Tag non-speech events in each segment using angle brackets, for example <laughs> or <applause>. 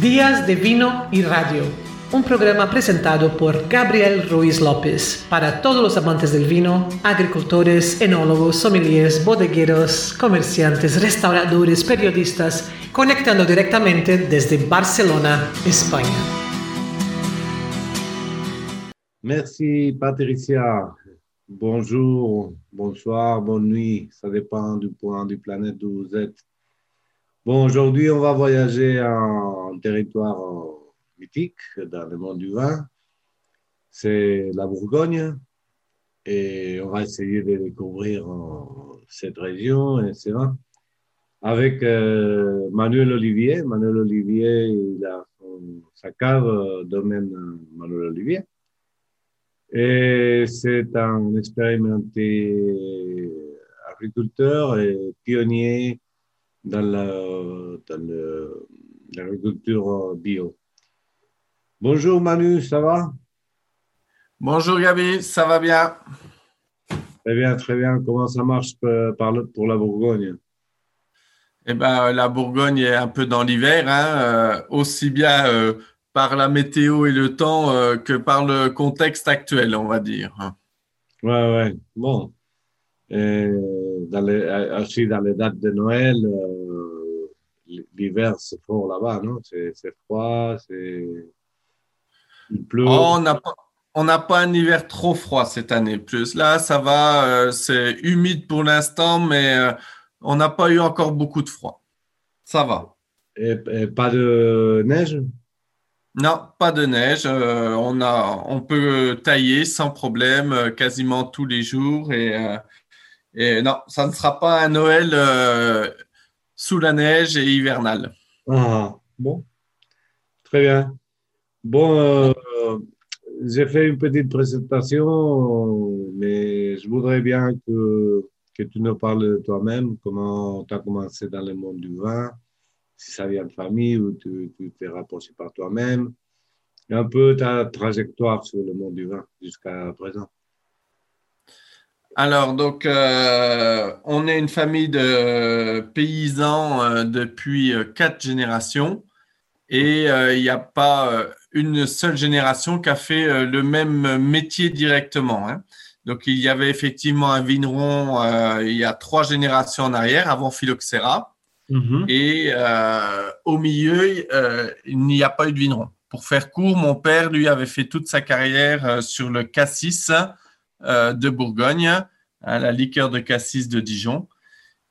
Días de Vino y Radio, un programa presentado por Gabriel Ruiz López para todos los amantes del vino, agricultores, enólogos, sommeliers, bodegueros, comerciantes, restauradores, periodistas, conectando directamente desde Barcelona, España. Merci Patricia. Bonjour, bonsoir, bonne nuit. Ça dépend du point du planète où vous êtes. Bon, aujourd'hui, on va voyager en territoire mythique dans le monde du vin. C'est la Bourgogne. Et on va essayer de découvrir cette région, etc. Avec euh, Manuel Olivier. Manuel Olivier, il a sa cave domaine Manuel Olivier. Et c'est un expérimenté agriculteur et pionnier dans l'agriculture bio. Bonjour Manu, ça va? Bonjour Gabi, ça va bien? Très bien, très bien. Comment ça marche pour la Bourgogne? Eh bien, la Bourgogne est un peu dans l'hiver, hein, euh, aussi bien euh, par la météo et le temps euh, que par le contexte actuel, on va dire. Ouais, ouais. Bon, dans les, aussi dans les dates de Noël, euh, l'hiver c'est fort là-bas, non? C'est froid, c'est il pleut. Oh, on n'a pas un hiver trop froid cette année. Plus là, ça va, euh, c'est humide pour l'instant, mais euh, on n'a pas eu encore beaucoup de froid. Ça va. Et, pas de neige? Non, pas de neige. on, a, on peut tailler sans problème quasiment tous les jours et et non, ça ne sera pas un Noël euh, sous la neige et hivernal. Ah, bon. Très bien. Bon, euh, j'ai fait une petite présentation, mais je voudrais bien que, que tu nous parles de toi-même, comment tu as commencé dans le monde du vin, si ça vient de famille ou tu t'es rapproché par toi-même, et un peu ta trajectoire sur le monde du vin jusqu'à présent. Alors, donc, euh, on est une famille de paysans euh, depuis euh, quatre générations et il n'y a pas une seule génération qui a fait le même métier directement. Hein. Donc, il y avait effectivement un vigneron il y a trois générations en arrière, avant Phylloxera. Mm-hmm. Et au milieu, il n'y a pas eu de vigneron. Pour faire court, mon père, lui, avait fait toute sa carrière sur le cassis de Bourgogne, hein, la liqueur de cassis de Dijon,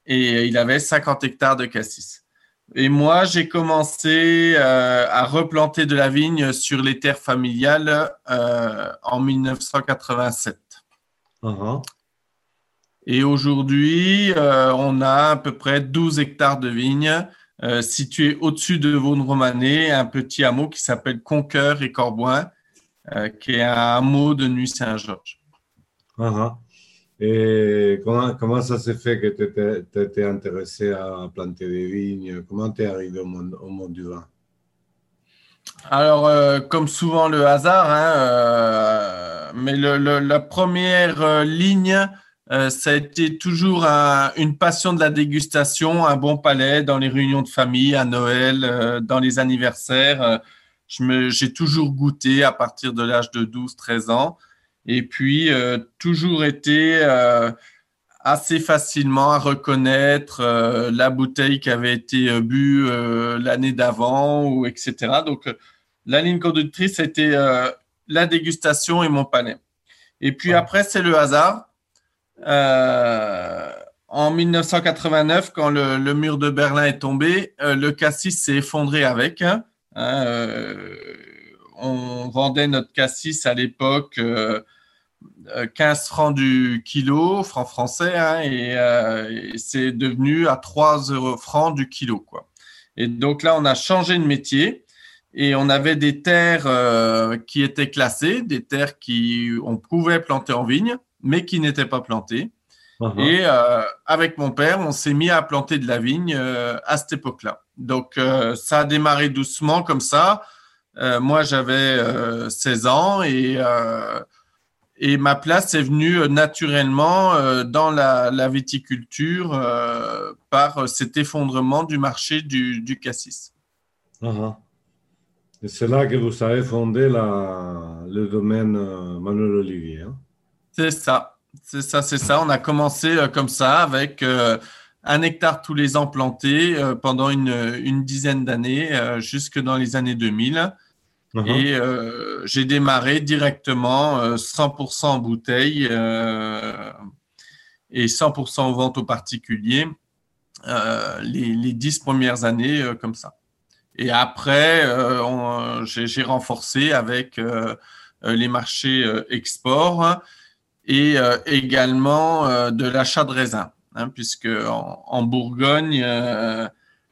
et il avait 50 hectares de cassis. Et moi, j'ai commencé euh, à replanter de la vigne sur les terres familiales euh, en 1987. Uh-huh. Et aujourd'hui, on a à peu près 12 hectares de vignes situés au-dessus de Vaune-Romanée, un petit hameau qui s'appelle Conqueur et Corboin, qui est un hameau de Nuit-Saint-Georges. Uh-huh. Et comment, comment ça s'est fait que tu étais intéressé à planter des vignes Comment tu es arrivé au monde, monde, du vin Alors, euh, comme souvent le hasard, hein, euh, mais le, la première euh, ligne, ça a été toujours une passion de la dégustation, un bon palais dans les réunions de famille, à Noël, dans les anniversaires. J'ai toujours goûté à partir de l'âge de 12-13 ans. Et puis, euh, toujours été euh, assez facilement à reconnaître euh, la bouteille qui avait été bue l'année d'avant, ou etc. Donc, la ligne conductrice, c'était la dégustation et mon palais. Et puis après, c'est le hasard. en 1989, quand le, mur de Berlin est tombé, le cassis s'est effondré avec. Hein. On vendait notre cassis à l'époque 15 francs du kilo, francs français, hein, euh, et, c'est devenu à 3 euros francs du kilo. Quoi. Et donc là, on a changé de métier et on avait des terres euh, qui étaient classées, des terres qui on pouvait planter en vigne, mais qui n'étaient pas plantées. Uh-huh. Et euh, avec mon père, on s'est mis à planter de la vigne à cette époque-là. Donc ça a démarré doucement comme ça. Moi, j'avais 16 ans et et ma place est venue euh, naturellement euh, dans la, viticulture euh, par cet effondrement du marché du, cassis. Uh-huh. c'est là que vous avez fondé la, le domaine euh, Manuel Olivier. Hein. C'est ça, c'est ça, c'est ça. On a commencé euh, comme ça avec euh, un hectare tous les ans planté pendant une, une dizaine d'années, jusque dans les années 2000. Uh-huh. Et j'ai démarré directement 100% en bouteille et 100% en vente aux particuliers les, les dix premières années comme ça. Et après, euh, j'ai renforcé avec euh, euh, les marchés export et également de l'achat de raisins, hein, puisque en, Bourgogne,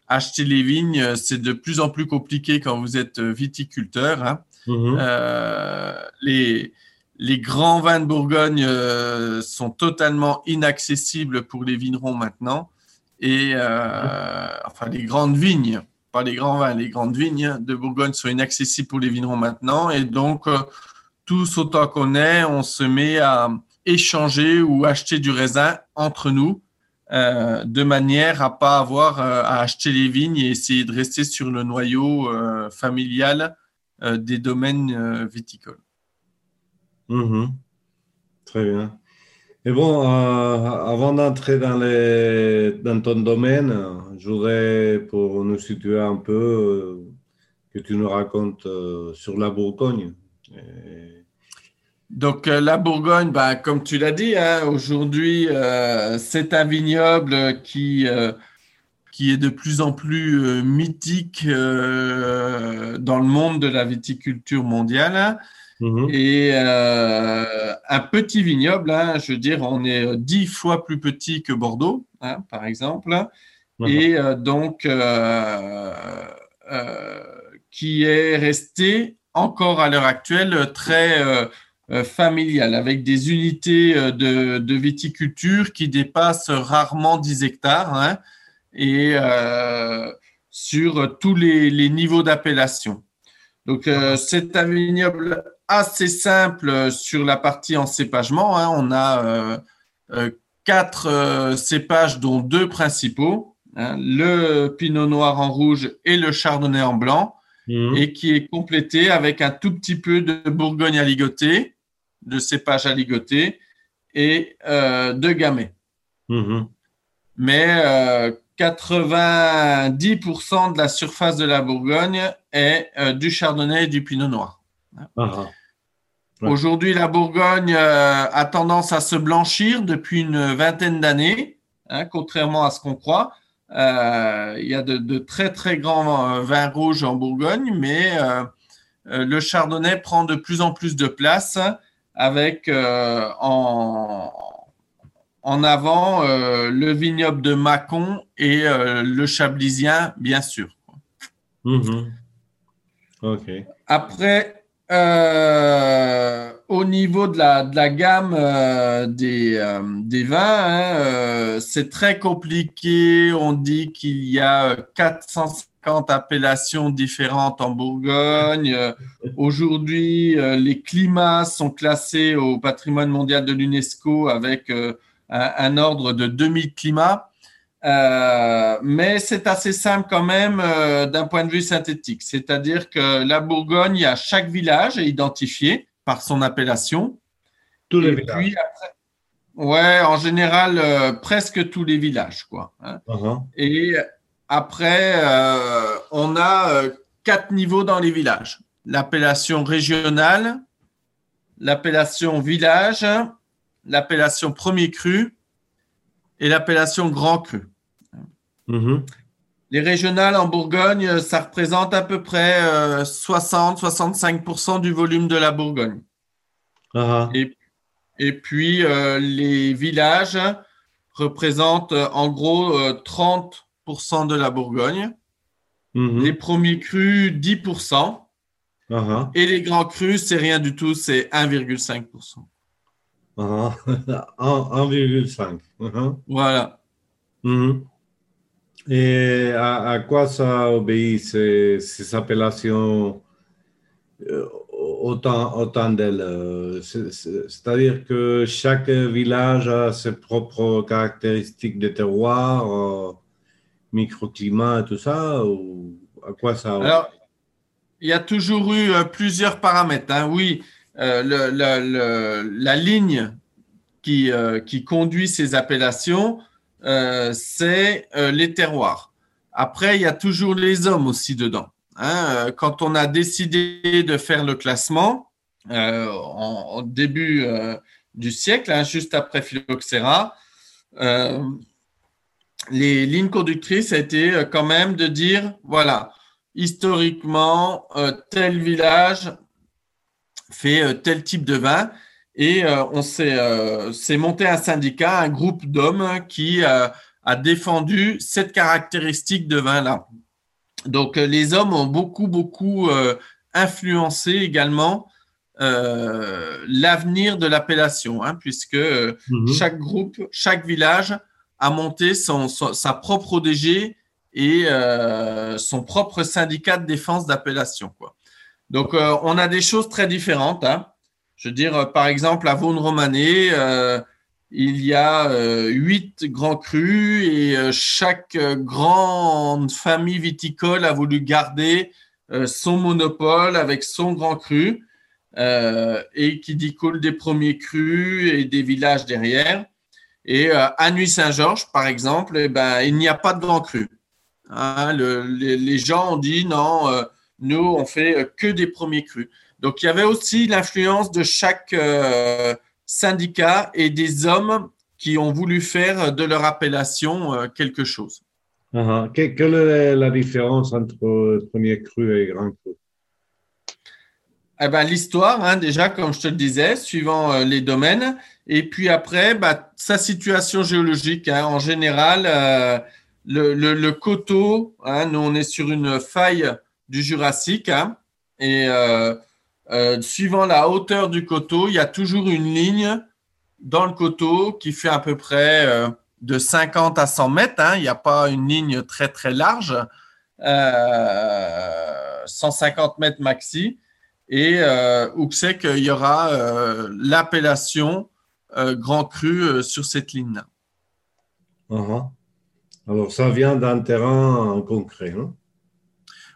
acheter les vignes, c'est de plus en plus compliqué quand vous êtes viticulteur. Hein. Mm-hmm. les, les grands vins de Bourgogne sont totalement inaccessibles pour les vignerons maintenant. Et enfin, les grandes vignes les grands vins. Les grandes vignes de Bourgogne sont inaccessibles pour les vignerons maintenant. Et donc, euh, tous autant qu'on est, on se met à échanger ou acheter du raisin entre nous, euh, de manière à pas avoir euh, à acheter les vignes et essayer de rester sur le noyau familial des domaines viticoles. Mm-hmm. Très bien. Et bon, avant d'entrer dans, dans ton domaine, je voudrais, pour nous situer un peu, euh, que tu nous racontes euh, sur la Bourgogne. Donc, euh, la Bourgogne, bah, comme tu l'as dit, hein, aujourd'hui, c'est un vignoble qui, qui est de plus en plus mythique dans le monde de la viticulture mondiale. Mhm. Et un petit vignoble, hein, je veux dire, on est dix fois plus petit que Bordeaux, hein, par exemple et euh, donc euh, euh, qui est resté encore à l'heure actuelle très familial, avec des unités de, viticulture qui dépassent rarement 10 hectares hein, et sur tous les, niveaux d'appellation. Donc, c'est un vignoble assez simple sur la partie encépagement. Hein. On a quatre cépages, dont deux principaux. Hein, le pinot noir en rouge et le chardonnay en blanc, mhm. et qui est complété avec un tout petit peu de bourgogne à ligoter, de cépage à ligoter et euh, de gamay. Mhm. Mais 90% euh, de la surface de la Bourgogne est euh, du chardonnay et du pinot noir. Ah, ah. Aujourd'hui, la Bourgogne a tendance à se blanchir depuis une vingtaine d'années, hein, contrairement à ce qu'on croit. Il y a de, très très grands vins rouges en Bourgogne, mais le chardonnay prend de plus en plus de place avec en, en avant le vignoble de Mâcon et le chablisien, bien sûr. Mm-hmm. Après, au niveau de la, de la gamme euh, des, euh, des, vins, hein, euh, c'est très compliqué. On dit qu'il y a 450 appellations différentes en Bourgogne. Aujourd'hui, les climats sont classés au patrimoine mondial de l'UNESCO avec un, un, ordre de 2000 climats. mais c'est assez simple quand même d'un point de vue synthétique. C'est-à-dire que la Bourgogne, à chaque village est identifié par son appellation. Tous les villages. Puis ouais, en général, euh, presque tous les villages. Quoi, hein. uh-huh. Et après, euh, on a euh, quatre niveaux dans les villages. L'appellation régionale, l'appellation village, l'appellation premier cru et l'appellation grand cru. Mm-hmm. Les régionales en Bourgogne, ça représente à peu près 60-65% euh, du volume de la Bourgogne. Et, puis, euh, les villages représentent en gros 30% de la Bourgogne. Mhm. Les premiers crus, 10%. Ah. Et les grands crus, c'est rien du tout, c'est 1,5%. 1,5. <laughs> Voilà. Mhm. Et à, quoi ça obéit ces, ces appellations euh, autant, autant d'elles euh, C'est-à-dire que chaque village a ses propres caractéristiques de terroir, euh, microclimat tout ça ou à quoi ça Alors, il y a toujours eu plusieurs paramètres. Hein. Oui, la ligne qui, qui, conduit ces appellations, c'est les terroirs. Après, il y a toujours les hommes aussi dedans. Hein. Quand on a décidé de faire le classement, en, début du siècle, hein, juste après Phylloxéra, les lignes conductrices a été euh, quand même de dire, voilà, historiquement, euh, tel village fait euh, tel type de vin. Et on s'est monté un syndicat, un groupe d'hommes qui a défendu cette caractéristique de vin-là. Donc les hommes ont beaucoup, beaucoup influencé également l'avenir de l'appellation, hein, puisque mhm. chaque groupe, chaque village a monté son, sa propre ODG et euh, son propre syndicat de défense d'appellation. Donc, euh, on a des choses très différentes. Hein. Je veux dire, euh, par exemple, à Vaune-Romanée, il y a huit grands crus et chaque grande famille viticole a voulu garder son monopole avec son grand cru et qui dit coule des premiers crus et des villages derrière. Et euh, à Nuit-Saint-Georges, par exemple, eh ben, il n'y a pas de grand cru. Hein, les, gens ont dit non, euh, nous, on fait euh, que des premiers crus. Donc, il y avait aussi l'influence de chaque syndicat et des hommes qui ont voulu faire de leur appellation quelque chose. Uh-huh. Quelle est la différence entre premier cru et grand cru? Eh ben, L'histoire, hein, déjà, comme je te le disais, suivant les domaines, et puis après, bah, sa situation géologique. Hein. en général, euh, le, coteau, hein, nous on est sur une faille du Jurassique, hein. et euh, euh, suivant la hauteur du coteau, il y a toujours une ligne dans le coteau qui fait à peu près de 50 à 100 mètres. il n'y a pas une ligne très très large, 150 mètres maxi. Et où c'est qu'il y aura l'appellation euh, grand cru euh, sur cette ligne-là. Uh-huh. Alors, ça vient d'un terrain concret. Hein?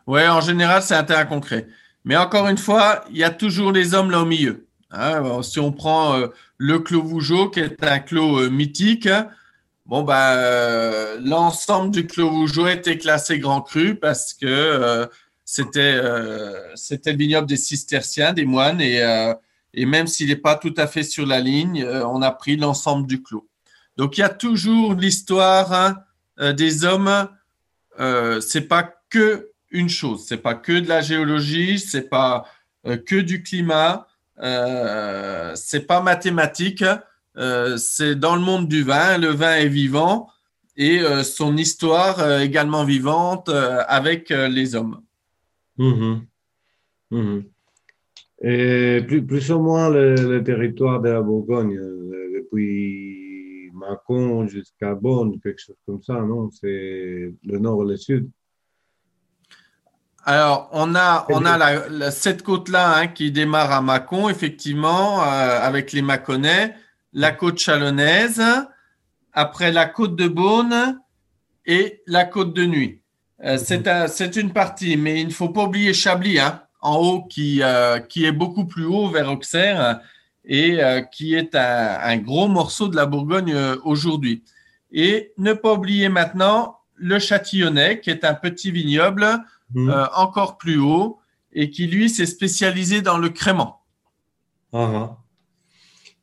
Oui, en général, c'est un terrain concret. Mais encore une fois, il y a toujours les hommes là au milieu. Hein. si on prend euh, le clos Vougeot, qui est un clos mythique, bon, bah, l'ensemble du clos Vougeot était classé grand cru parce que c'était c'était le vignoble des cisterciens, des moines, et et même s'il n'est pas tout à fait sur la ligne, euh, on a pris l'ensemble du clos. Donc il y a toujours l'histoire hein, euh, des hommes. Euh, c'est pas que une chose, c'est pas que de la géologie, c'est pas que du climat, c'est pas mathématique. c'est dans le monde du vin. Le vin est vivant et son histoire également vivante avec les hommes. Mmh mmh et plus, plus ou moins le, territoire de la Bourgogne, euh, depuis Mâcon jusqu'à Bonn, quelque chose comme ça, non? C'est le nord et le sud. Alors, on a, on a la, cette côte-là hein, qui démarre à Mâcon, effectivement, euh, avec les Mâconnais, la côte chalonnaise, après la côte de Beaune et la côte de Nuit. Euh, mhm. C'est une partie, mais il ne faut pas oublier Chablis. Hein en haut qui, euh, qui est beaucoup plus haut vers Auxerre et euh, qui est un, gros morceau de la Bourgogne euh, aujourd'hui. Et ne pas oublier maintenant le Châtillonnais, qui est un petit vignoble mmh. encore plus haut et qui, lui, s'est spécialisé dans le crément. Ah, ah.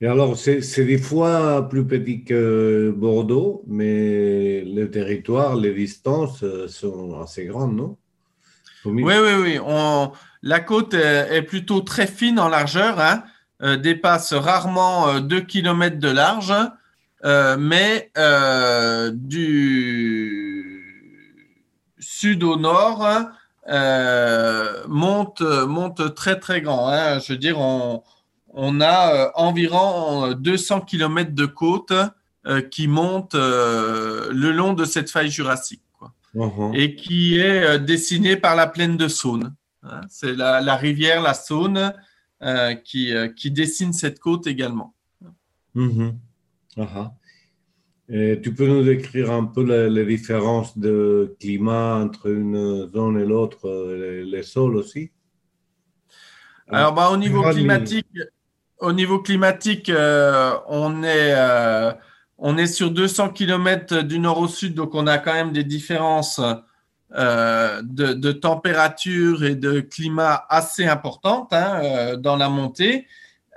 Et alors, c'est des fois plus petit que Bordeaux, mais le territoire, les distances sont assez grandes, non? Oui, oui, oui. On, la côte est plutôt très fine en largeur, hein, euh, dépasse rarement 2 euh, km de large, euh, mais du sud au nord monte, monte très très grand. Hein. Je veux dire, on, a environ 200 km de côte qui montent le long de cette faille jurassique. Uh-huh. Et qui est dessinée par la plaine de Saône. Hein, c'est la, rivière, la Saône, euh, qui, euh, qui, dessine cette côte également. Mm-hmm. Ah ah. tu peux nous décrire un peu les, différences de climat entre une zone et l'autre, les, sols aussi? Alors, bah, au niveau climatique, au niveau climatique, on est on est sur 200 km du nord au sud, donc on a quand même des différences euh, de, température et de climat assez importantes hein, euh, dans la montée.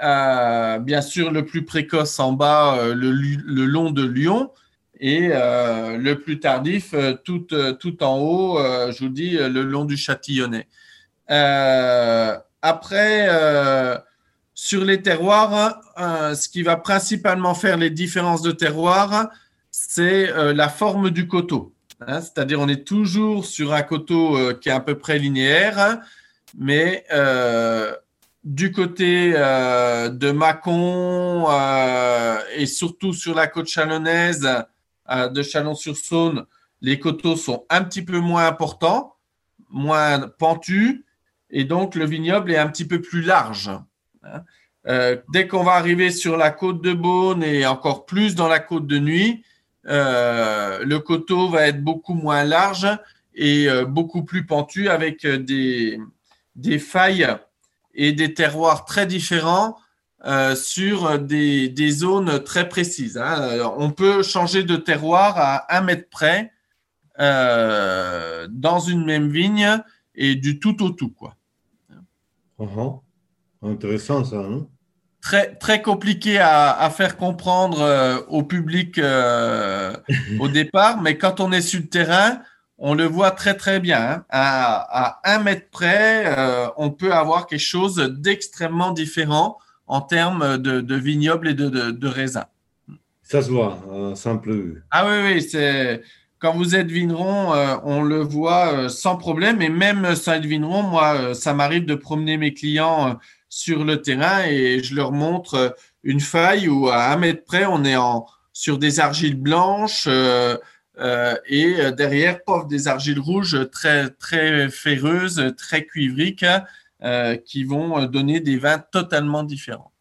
Euh, bien sûr, le plus précoce en bas, le, long de Lyon, et le plus tardif, tout, tout en haut, je vous dis, le long du Châtillonnais. après, sur les terroirs, ce qui va principalement faire les différences de terroirs, c'est la forme du coteau. Hein, c'est-à-dire, on est toujours sur un coteau euh, qui est à peu près linéaire, mais euh, du côté euh, de Mâcon et surtout sur la côte chalonnaise de Chalon-sur-Saône, les coteaux sont un petit peu moins importants, moins pentus, et donc le vignoble est un petit peu plus large. Hein. dès qu'on va arriver sur la côte de Beaune et encore plus dans la côte de Nuit, euh, le coteau va être beaucoup moins large et euh, beaucoup plus pentu avec euh, des, failles et des terroirs très différents sur des, des, zones très précises. Hein. On peut changer de terroir à un mètre près dans une même vigne et du tout au tout. Quoi. Uh-huh. Intéressant ça, non? Très, très compliqué à, à faire comprendre euh, au public euh, au <laughs> départ, mais quand on est sur le terrain, on le voit très très bien. Hein. À, à, un mètre près, euh, on peut avoir quelque chose d'extrêmement différent en termes de, de vignoble et de, de, de raisin. Ça se voit, simple vue. Ah oui, oui, c'est quand vous êtes vigneron, on le voit sans problème. Et même sans être vigneron, moi, ça m'arrive de promener mes clients sur le terrain et je leur montre euh, une faille où à un mètre près, on est en, sur des argiles blanches euh, euh, et derrière, pof, des argiles rouges très, très ferreuses, très cuivriques qui vont donner des vins totalement différents.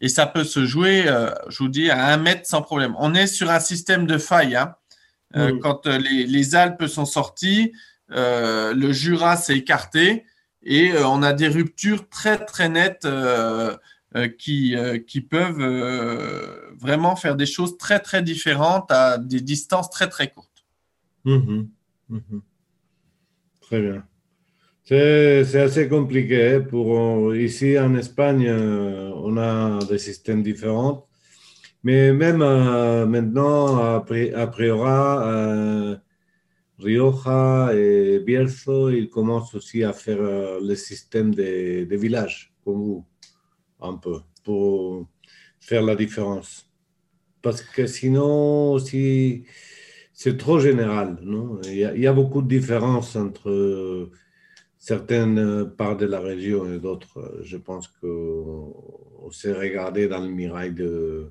Et ça peut se jouer, je vous dis, à un mètre sans problème. On est sur un système de faille. Hein. Quand les, les, Alpes sont sorties, le Jura s'est écarté et euh, on a des ruptures très très nettes euh, euh, qui, qui peuvent vraiment faire des choses très très différentes à des distances très très courtes. Mhm. Mhm. Très bien. C'est assez compliqué. Hein, pour, ici en Espagne, on a des systèmes différents. Mais même maintenant, après, après aura, Rioja et Bierzo, ils commencent aussi à faire le système des de villages, comme vous, un peu, pour faire la différence. Parce que sinon, si c'est trop général, non il y, a, beaucoup de différences entre certaines parts de la région et d'autres. Je pense qu'on s'est regardé dans le mirail de,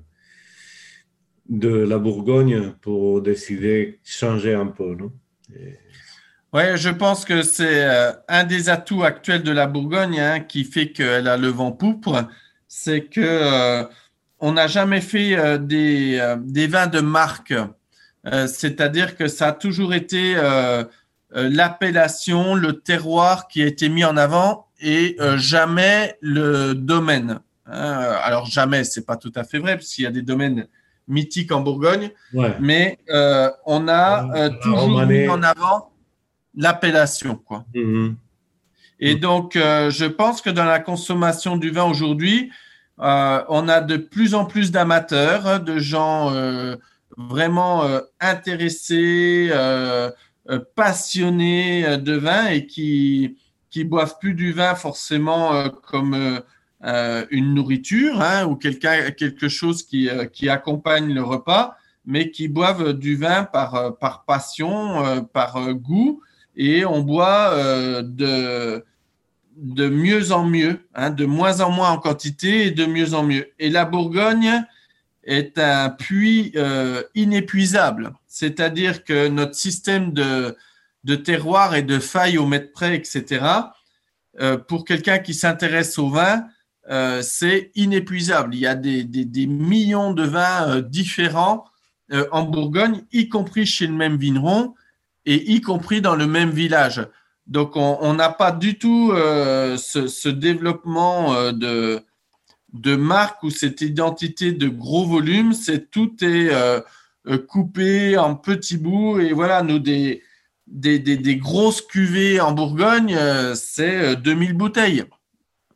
de la Bourgogne pour décider de changer un peu, non? Oui, je pense que c'est euh, un des atouts actuels de la Bourgogne hein, qui fait qu'elle a le vent pourpre, c'est que euh, on n'a jamais fait euh, des, vins de marque. C'est-à-dire que ça a toujours été l'appellation, le terroir qui a été mis en avant et jamais le domaine. Alors jamais, c'est pas tout à fait vrai, parce qu'il y a des domaines mythique en Bourgogne, mais euh, on a euh, toujours mis en avant l'appellation. quoi. Mhm. Et donc, euh, je pense que dans la consommation du vin aujourd'hui, on a de plus en plus d'amateurs, de gens vraiment intéressés, passionnés de vin et qui qui boivent plus du vin forcément comme euh, une nourriture hein, ou quelque chose qui, euh, qui, accompagne le repas, mais qui boivent du vin par, euh, par passion, par goût, et on boit de, de mieux en mieux, hein, de moins en moins en quantité et de mieux en mieux. Et la Bourgogne est un puits inépuisable, c'est-à-dire que notre système de, de terroir et de failles au mètre près, etc., pour quelqu'un qui s'intéresse au vin, euh, c'est inépuisable. Il y a des, millions de vins euh, différents euh, en Bourgogne, y compris chez le même vigneron et y compris dans le même village. Donc, on n'a pas du tout ce, développement de, marque ou cette identité de gros volume. Tout est coupé en petits bouts. Et voilà, nous, des grosses cuvées en Bourgogne, c'est 2000 bouteilles.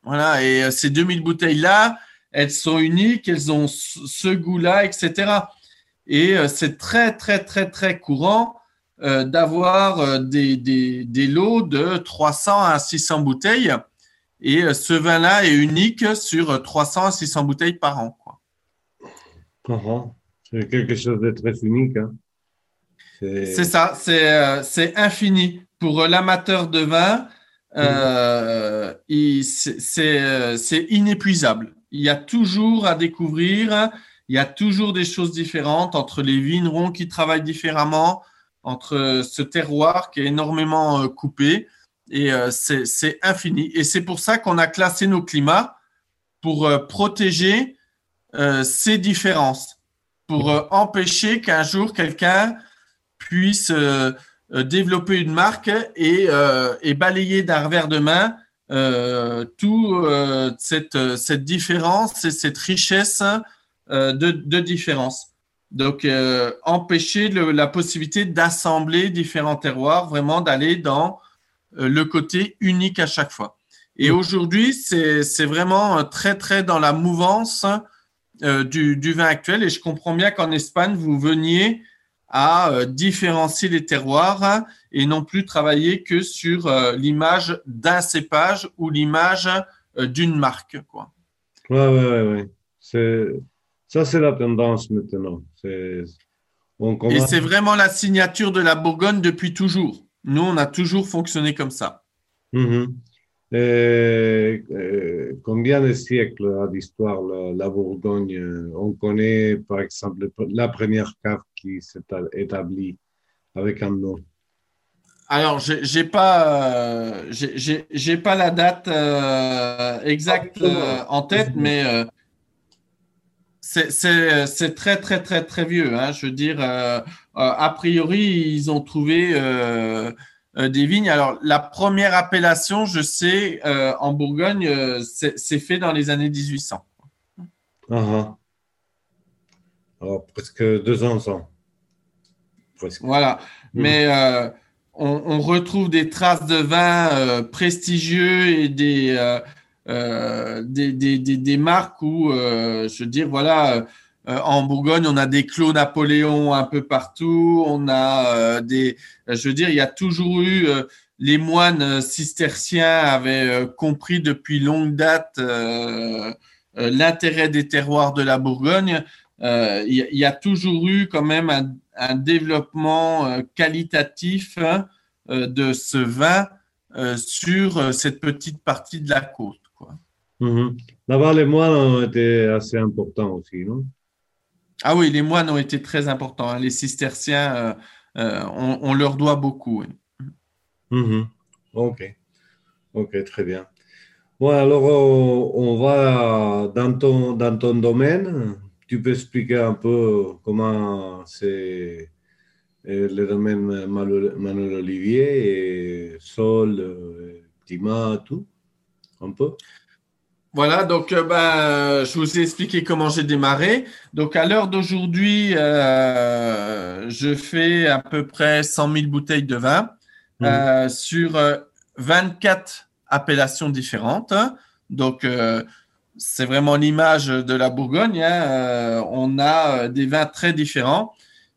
Voilà, et euh, ces 2000 bouteilles-là, elles sont uniques, elles ont ce goût-là, etc. Et euh, c'est très, très, très, très courant euh, d'avoir des, des, des, lots de 300 à 600 bouteilles. Et ce vin-là est unique sur 300 à 600 bouteilles par an. C'est quelque chose de très unique. Hein. C'est ça, c'est infini. Pour l'amateur de vin, euh, euh, c'est inépuisable. Il y a toujours à découvrir, il y a toujours des choses différentes entre les vignerons qui travaillent différemment, entre ce terroir qui est énormément euh, coupé, et c'est infini. Et c'est pour ça qu'on a classé nos climats pour protéger ces différences, pour empêcher qu'un jour quelqu'un puisse développer une marque et, euh, et balayer d'un revers de main euh, toute cette, cette différence et cette richesse de, de différence. Donc, empêcher la possibilité d'assembler différents terroirs, vraiment d'aller dans le côté unique à chaque fois. Et mmh. aujourd'hui, c'est vraiment très, très dans la mouvance du, du, vin actuel. Et je comprends bien qu'en Espagne, vous veniez à euh, différencier les terroirs et non plus travailler que sur euh, l'image d'un cépage ou l'image euh, d'une marque. Quoi. Ouais, ouais, ouais. Ça, c'est la tendance maintenant. Et c'est vraiment la signature de la Bourgogne depuis toujours. Nous, on a toujours fonctionné comme ça. Mm-hmm. Et, combien de siècles d'histoire la, la, Bourgogne On connaît par exemple la première cave qui s'est établie avec un nom. Alors, j'ai pas, j'ai pas la date euh, exacte euh, en tête, mais euh, c'est très très très très vieux. Hein. Je veux dire, a priori, ils ont trouvé euh, des vignes. Alors, la première appellation, je sais, euh, en Bourgogne, euh, c'est fait dans les années 1800. Uh -huh. Alors, presque 200 ans. Voilà. Hmm. Mais on, on, retrouve des traces de vin prestigieux et des, des, des, des, des, marques où, je veux dire, voilà euh, en Bourgogne, on a des clos Napoléon un peu partout. On a euh, des, je veux dire, il y a toujours eu euh, les moines cisterciens avaient compris depuis longue date l'intérêt des terroirs de la Bourgogne. Il y, a toujours eu quand même un, développement qualitatif hein, de ce vin sur cette petite partie de la côte. Quoi. Mm-hmm. Là-bas, les moines ont été assez importants aussi, non? Ah oui, les moines ont été très importants. Hein. Les cisterciens, euh, euh, on, leur doit beaucoup. Mhm. Ok, ok, très bien. Bon, alors euh, on va dans ton, domaine. Tu peux expliquer un peu comment c'est le domaine Manuel Olivier, sol, climat, tout, un peu voilà, donc euh, ben, je vous ai expliqué comment j'ai démarré. Donc à l'heure d'aujourd'hui, euh, je fais à peu près 100 000 bouteilles de vin mmh. euh, sur 24 appellations différentes. Donc c'est vraiment l'image de la Bourgogne. Hein. on a des vins très différents.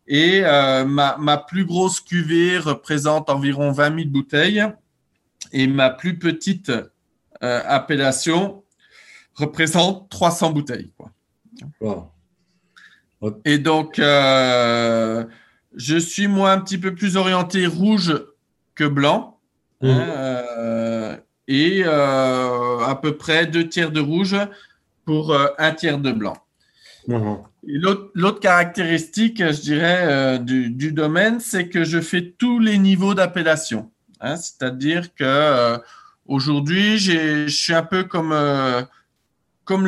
Et ma, ma, plus grosse cuvée représente environ 20 000 bouteilles. Et ma plus petite appellation représente 300 bouteilles. Quoi. Et donc, euh, je suis moi un petit peu plus orienté rouge que blanc. Hein, mmh. euh, et euh, à peu près deux tiers de rouge pour un tiers de blanc. Mmh. L'autre caractéristique, je dirais, du, du, domaine, c'est que je fais tous les niveaux d'appellation. Hein, C'est-à-dire que aujourd'hui, je suis un peu comme comme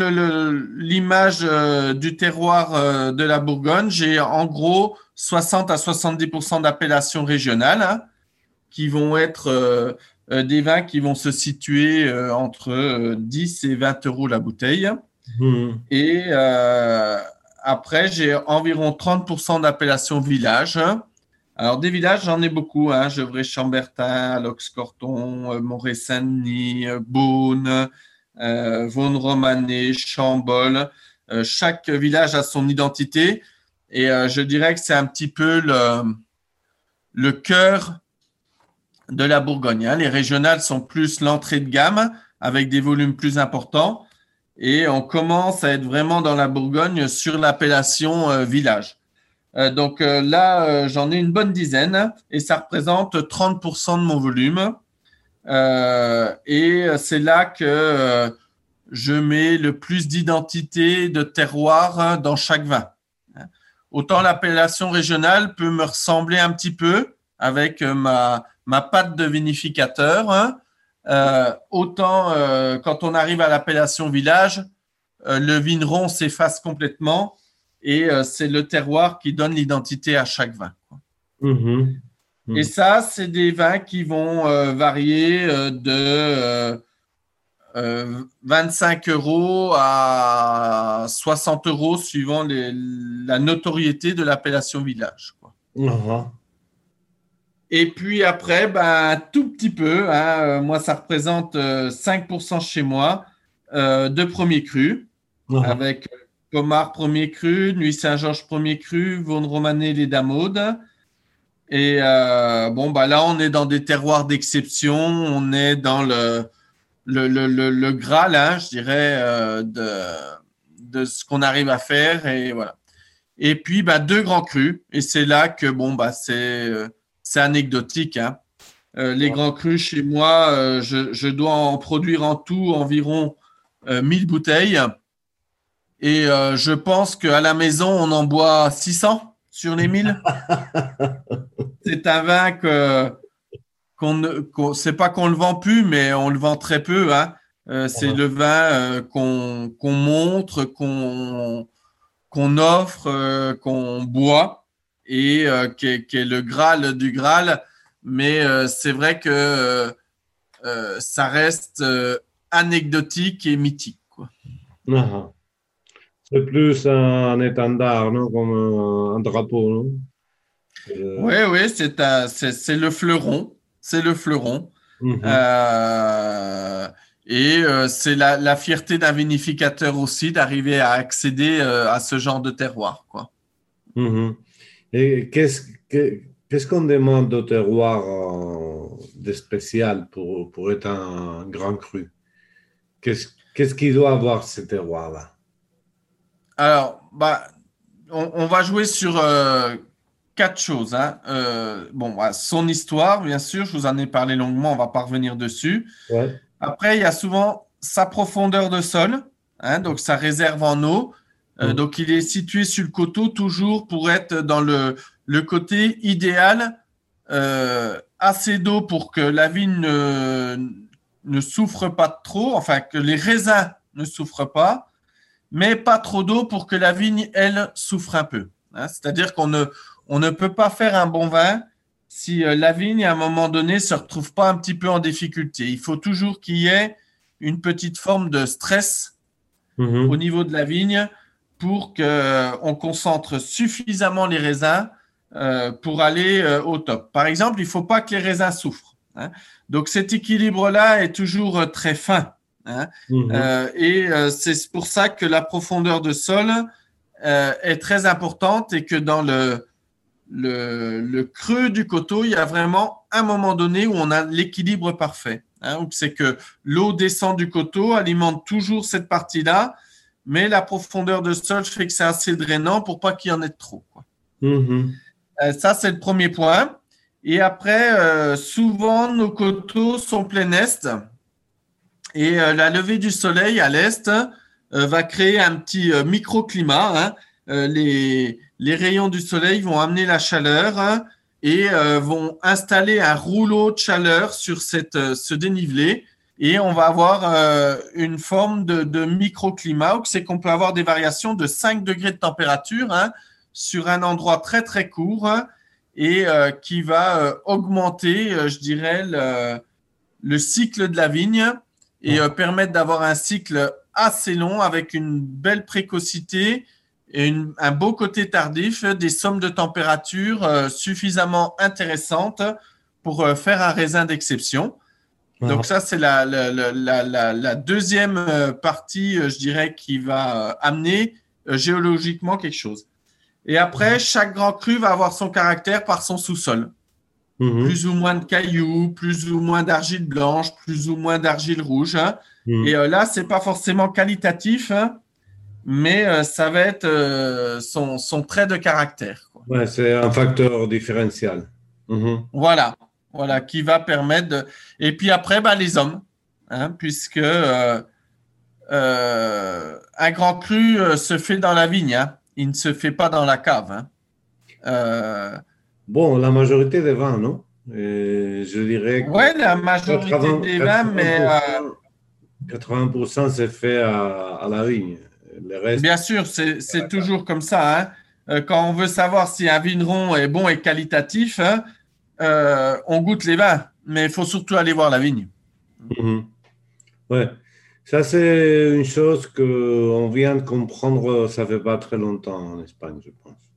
l'image euh, du terroir euh, de la Bourgogne, j'ai en gros 60 à 70% d'appellations régionales. Hein. qui vont être des vins qui vont se situer entre 10 et 20 euros la bouteille. Mmh. Et après, j'ai environ 30% d'appellations village. Alors, des villages, j'en ai beaucoup. Hein. Gevrey-Chambertin, Lox-Corton, euh, Montréal-Saint-Denis, euh, Beaune, euh, Vaune-Romanée, Chambol. chaque village a son identité. Et je dirais que c'est un petit peu le, cœur de la Bourgogne. Hein. Les régionales sont plus l'entrée de gamme avec des volumes plus importants. Et on commence à être vraiment dans la Bourgogne sur l'appellation village. Euh, donc euh, là, euh, j'en ai une bonne dizaine et ça représente 30% de mon volume. Et c'est là que je mets le plus d'identité de terroir dans chaque vin. Autant l'appellation régionale peut me ressembler un petit peu avec ma, ma pâte de vinificateur. Hein. autant quand on arrive à l'appellation village, le vigneron s'efface complètement et euh, c'est le terroir qui donne l'identité à chaque vin. Mm-hmm. Mm-hmm. Et ça, c'est des vins qui vont euh, varier euh, de 25 euros à 60 euros suivant la notoriété de l'appellation village. Uh-huh. Et puis après, ben, tout petit peu, hein, moi ça représente 5% chez moi de premier cru, uh-huh. avec Pomard premier cru, Nuit Saint-Georges premier cru, Vaune Romanée les Damaudes. Et euh, bon, bah là, on est dans des terroirs d'exception. On est dans le, le, le, le, Graal, hein, je dirais, euh, de, de ce qu'on arrive à faire. Et voilà. Et puis, bah, deux grands crus. Et c'est là que, bon, bah, c'est, c'est anecdotique. Hein. Euh, les grands crus, chez moi, je, je, dois en produire en tout environ 1000 bouteilles. Et euh, je pense qu'à la maison, on en boit 600 sur les 1000. <laughs> c'est un vin que qu'on ne sait pas qu'on le vend plus, mais on le vend très peu. Hein. Euh, c'est le vin euh, qu'on montre, qu'on qu'on offre, qu'on boit et qui est, le Graal du Graal. Mais c'est vrai que ça reste anecdotique et mythique. Quoi. Ah. C'est plus un étendard, non comme un drapeau, non? Oui, oui, c'est le fleuron. C'est le fleuron. Mhm. Euh, et euh, c'est la, fierté d'un vinificateur aussi d'arriver à accéder euh, à ce genre de terroir. Quoi. Mhm. Et qu'est-ce qu'on demande au terroir de spécial pour, pour être un grand cru? Qu'est-ce qu'il doit avoir ce terroir-là? Alors, bah, on, va jouer sur euh, quatre choses. Hein. Euh, bon, bah, son histoire, bien sûr, je vous en ai parlé longuement, on va pas revenir dessus. Après, il y a souvent sa profondeur de sol, hein, donc sa réserve en eau. Euh, donc, il est situé sur le coteau toujours pour être dans le, le côté idéal, assez d'eau pour que la vigne ne, ne souffre pas trop, enfin que les raisins ne souffrent pas mais pas trop d'eau pour que la vigne, elle, souffre un peu. Hein. C'est-à-dire qu'on ne, on ne peut pas faire un bon vin si euh, la vigne, à un moment donné, se retrouve pas un petit peu en difficulté. Il faut toujours qu'il y ait une petite forme de stress mhm. au niveau de la vigne pour qu'on euh, concentre suffisamment les raisins euh, pour aller au top. Par exemple, il ne faut pas que les raisins souffrent. Hein. Donc cet équilibre-là est toujours très fin. Hein. Mhm. Euh, et euh, c'est pour ça que la profondeur de sol euh, est très importante et que dans le, le, creux du coteau, il y a vraiment un moment donné où on a l'équilibre parfait. Hein, c'est que l'eau descend du coteau, alimente toujours cette partie-là, mais la profondeur de sol fait que c'est assez drainant pour pas qu'il y en ait trop. Mhm. ça, c'est le premier point. Et après, souvent, nos coteaux sont plein est. Et euh, la levée du soleil à l'est euh, va créer un petit euh, microclimat. Hein. Les, les, rayons du soleil vont amener la chaleur hein, et vont installer un rouleau de chaleur sur cette, ce dénivelé. Et on va avoir une forme de, de microclimat, c'est qu'on peut avoir des variations de 5 degrés de température hein, sur un endroit très très court. et qui va augmenter, je dirais, le, cycle de la vigne et permettre d'avoir un cycle assez long avec une belle précocité et un beau côté tardif, des sommes de température suffisamment intéressantes pour faire un raisin d'exception. Donc ça, c'est la, la, deuxième euh, partie, euh, je dirais, qui va euh, amener géologiquement quelque chose. Et après, chaque grand cru va avoir son caractère par son sous-sol. Mhm. Plus ou moins de cailloux, plus ou moins d'argile blanche, plus ou moins d'argile rouge. Hein. Mhm. Et là, c'est pas forcément qualitatif, hein, mais ça va être son, son, trait de caractère. Ouais, c'est un facteur différentiel. Voilà. Voilà, qui va permettre de. Et puis après, bah, les hommes, hein, puisque euh, euh, un grand cru euh, se fait dans la vigne, il ne se fait pas dans la cave. Bon, la majorité des vins, non? Je dirais que. Oui, la majorité des vins, mais. 80% c'est fait à, la vigne. Bien sûr, c'est toujours comme ça. Quand on veut savoir si un vigneron est bon et qualitatif, euh, on goûte les vins, mais il faut surtout aller voir la vigne. Mhm. Ouais, ça c'est une chose qu'on vient de comprendre, ça fait pas très longtemps en Espagne, je pense.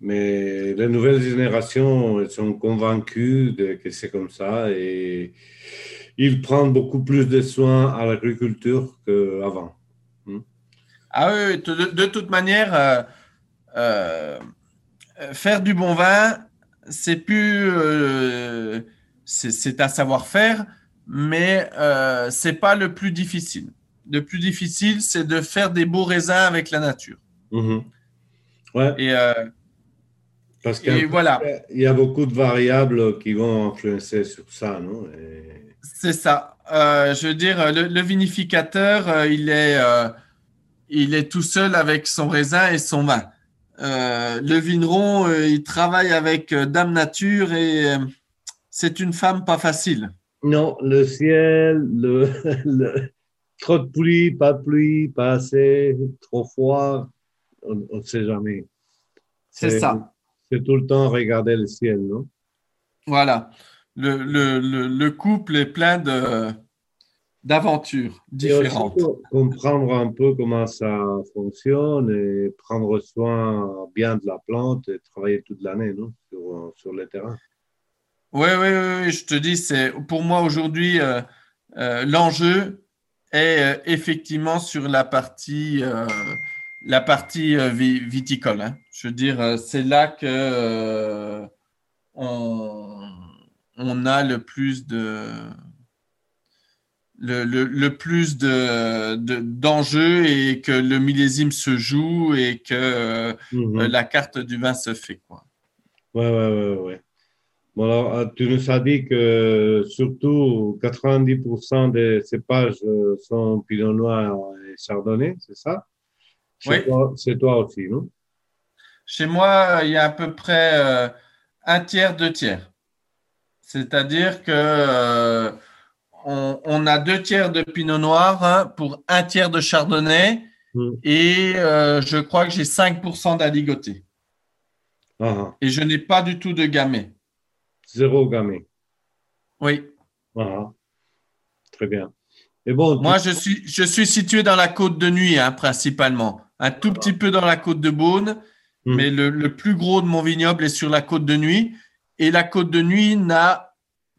Mais les nouvelles générations sont convaincues de, que c'est comme ça et ils prennent beaucoup plus de soins à l'agriculture qu'avant. Hmm? Ah oui, de, toute manière, euh, euh, faire du bon vin, c'est plus. Euh, c'est un savoir-faire, mais c'est pas le plus difficile. Le plus difficile, c'est de faire des beaux raisins avec la nature. Mm-hmm. Ouais. Et, Parce qu'il voilà. y a beaucoup de variables qui vont influencer sur ça, non? C'est ça. Euh, je veux dire, le, vinificateur, il, est, il est tout seul avec son raisin et son vin. Euh, le vigneron, euh, il travaille avec euh, Dame Nature et c'est une femme pas facile. Non, le ciel, <laughs> le, trop de pluie, pas de pluie, pas assez, trop froid, on ne sait jamais. C'est ça. C'est tout le temps regarder le ciel, non? Voilà. Le, le, le couple est plein de, d'aventures différentes. comprendre un peu comment ça fonctionne et prendre soin bien de la plante et travailler toute l'année sur, sur le terrain. Oui, oui, oui, je te dis, c'est pour moi aujourd'hui, euh, euh, l'enjeu est euh, effectivement sur la partie, la partie viticole. Hein. Je veux dire, c'est là que on, on a le plus de le, le, plus de, d'enjeux et que le millésime se joue et que mhm. euh, la carte du vin se fait. Quoi. Ouais, ouais, ouais, ouais. Bon, alors, euh, tu nous as dit que surtout 90% des cépages euh, sont Pinot Noir et Chardonnay, c'est ça? Oui. c'est toi aussi, non? Chez moi, il y a à peu près un tiers, deux tiers. C'est-à-dire que on, a deux tiers de pinot noir hein, pour un tiers de chardonnay hmm. et euh, je crois que j'ai 5% d'aligoté. Ah, ah. Et je n'ai pas du tout de gamay. Zéro gamay. Oui. Ah, Très bien. Et bon, Moi, je suis, je suis situé dans la côte de nuit, hein, principalement. Un tout petit peu dans la côte de Beaune, hmm. mais le, le, plus gros de mon vignoble est sur la côte de nuit. Et la côte de nuit n'a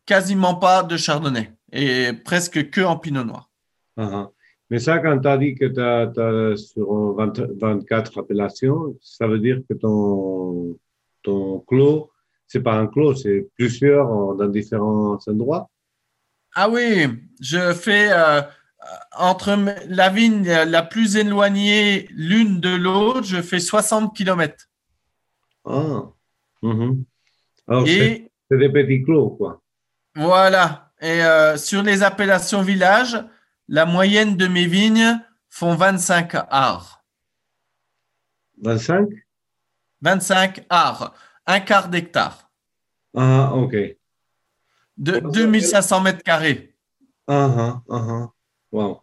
quasiment pas de chardonnay et presque que en pinot noir. Ah, ah. Mais ça, quand tu as dit que tu as, sur 24 appellations, ça veut dire que ton, ton clos, c'est pas un clos, c'est plusieurs dans différents endroits? Ah oui, je fais euh, entre la vigne la plus éloignée l'une de l'autre, je fais 60 km. Ah, mhm. Alors, c'est des petits clos, quoi. Voilà, et euh, sur les appellations villages, la moyenne de mes vignes font 25 arts. 25 25 arts, un quart d'hectare. Ah, ok. De 2500 mètres carrés. Ah, ah, ah. Wow.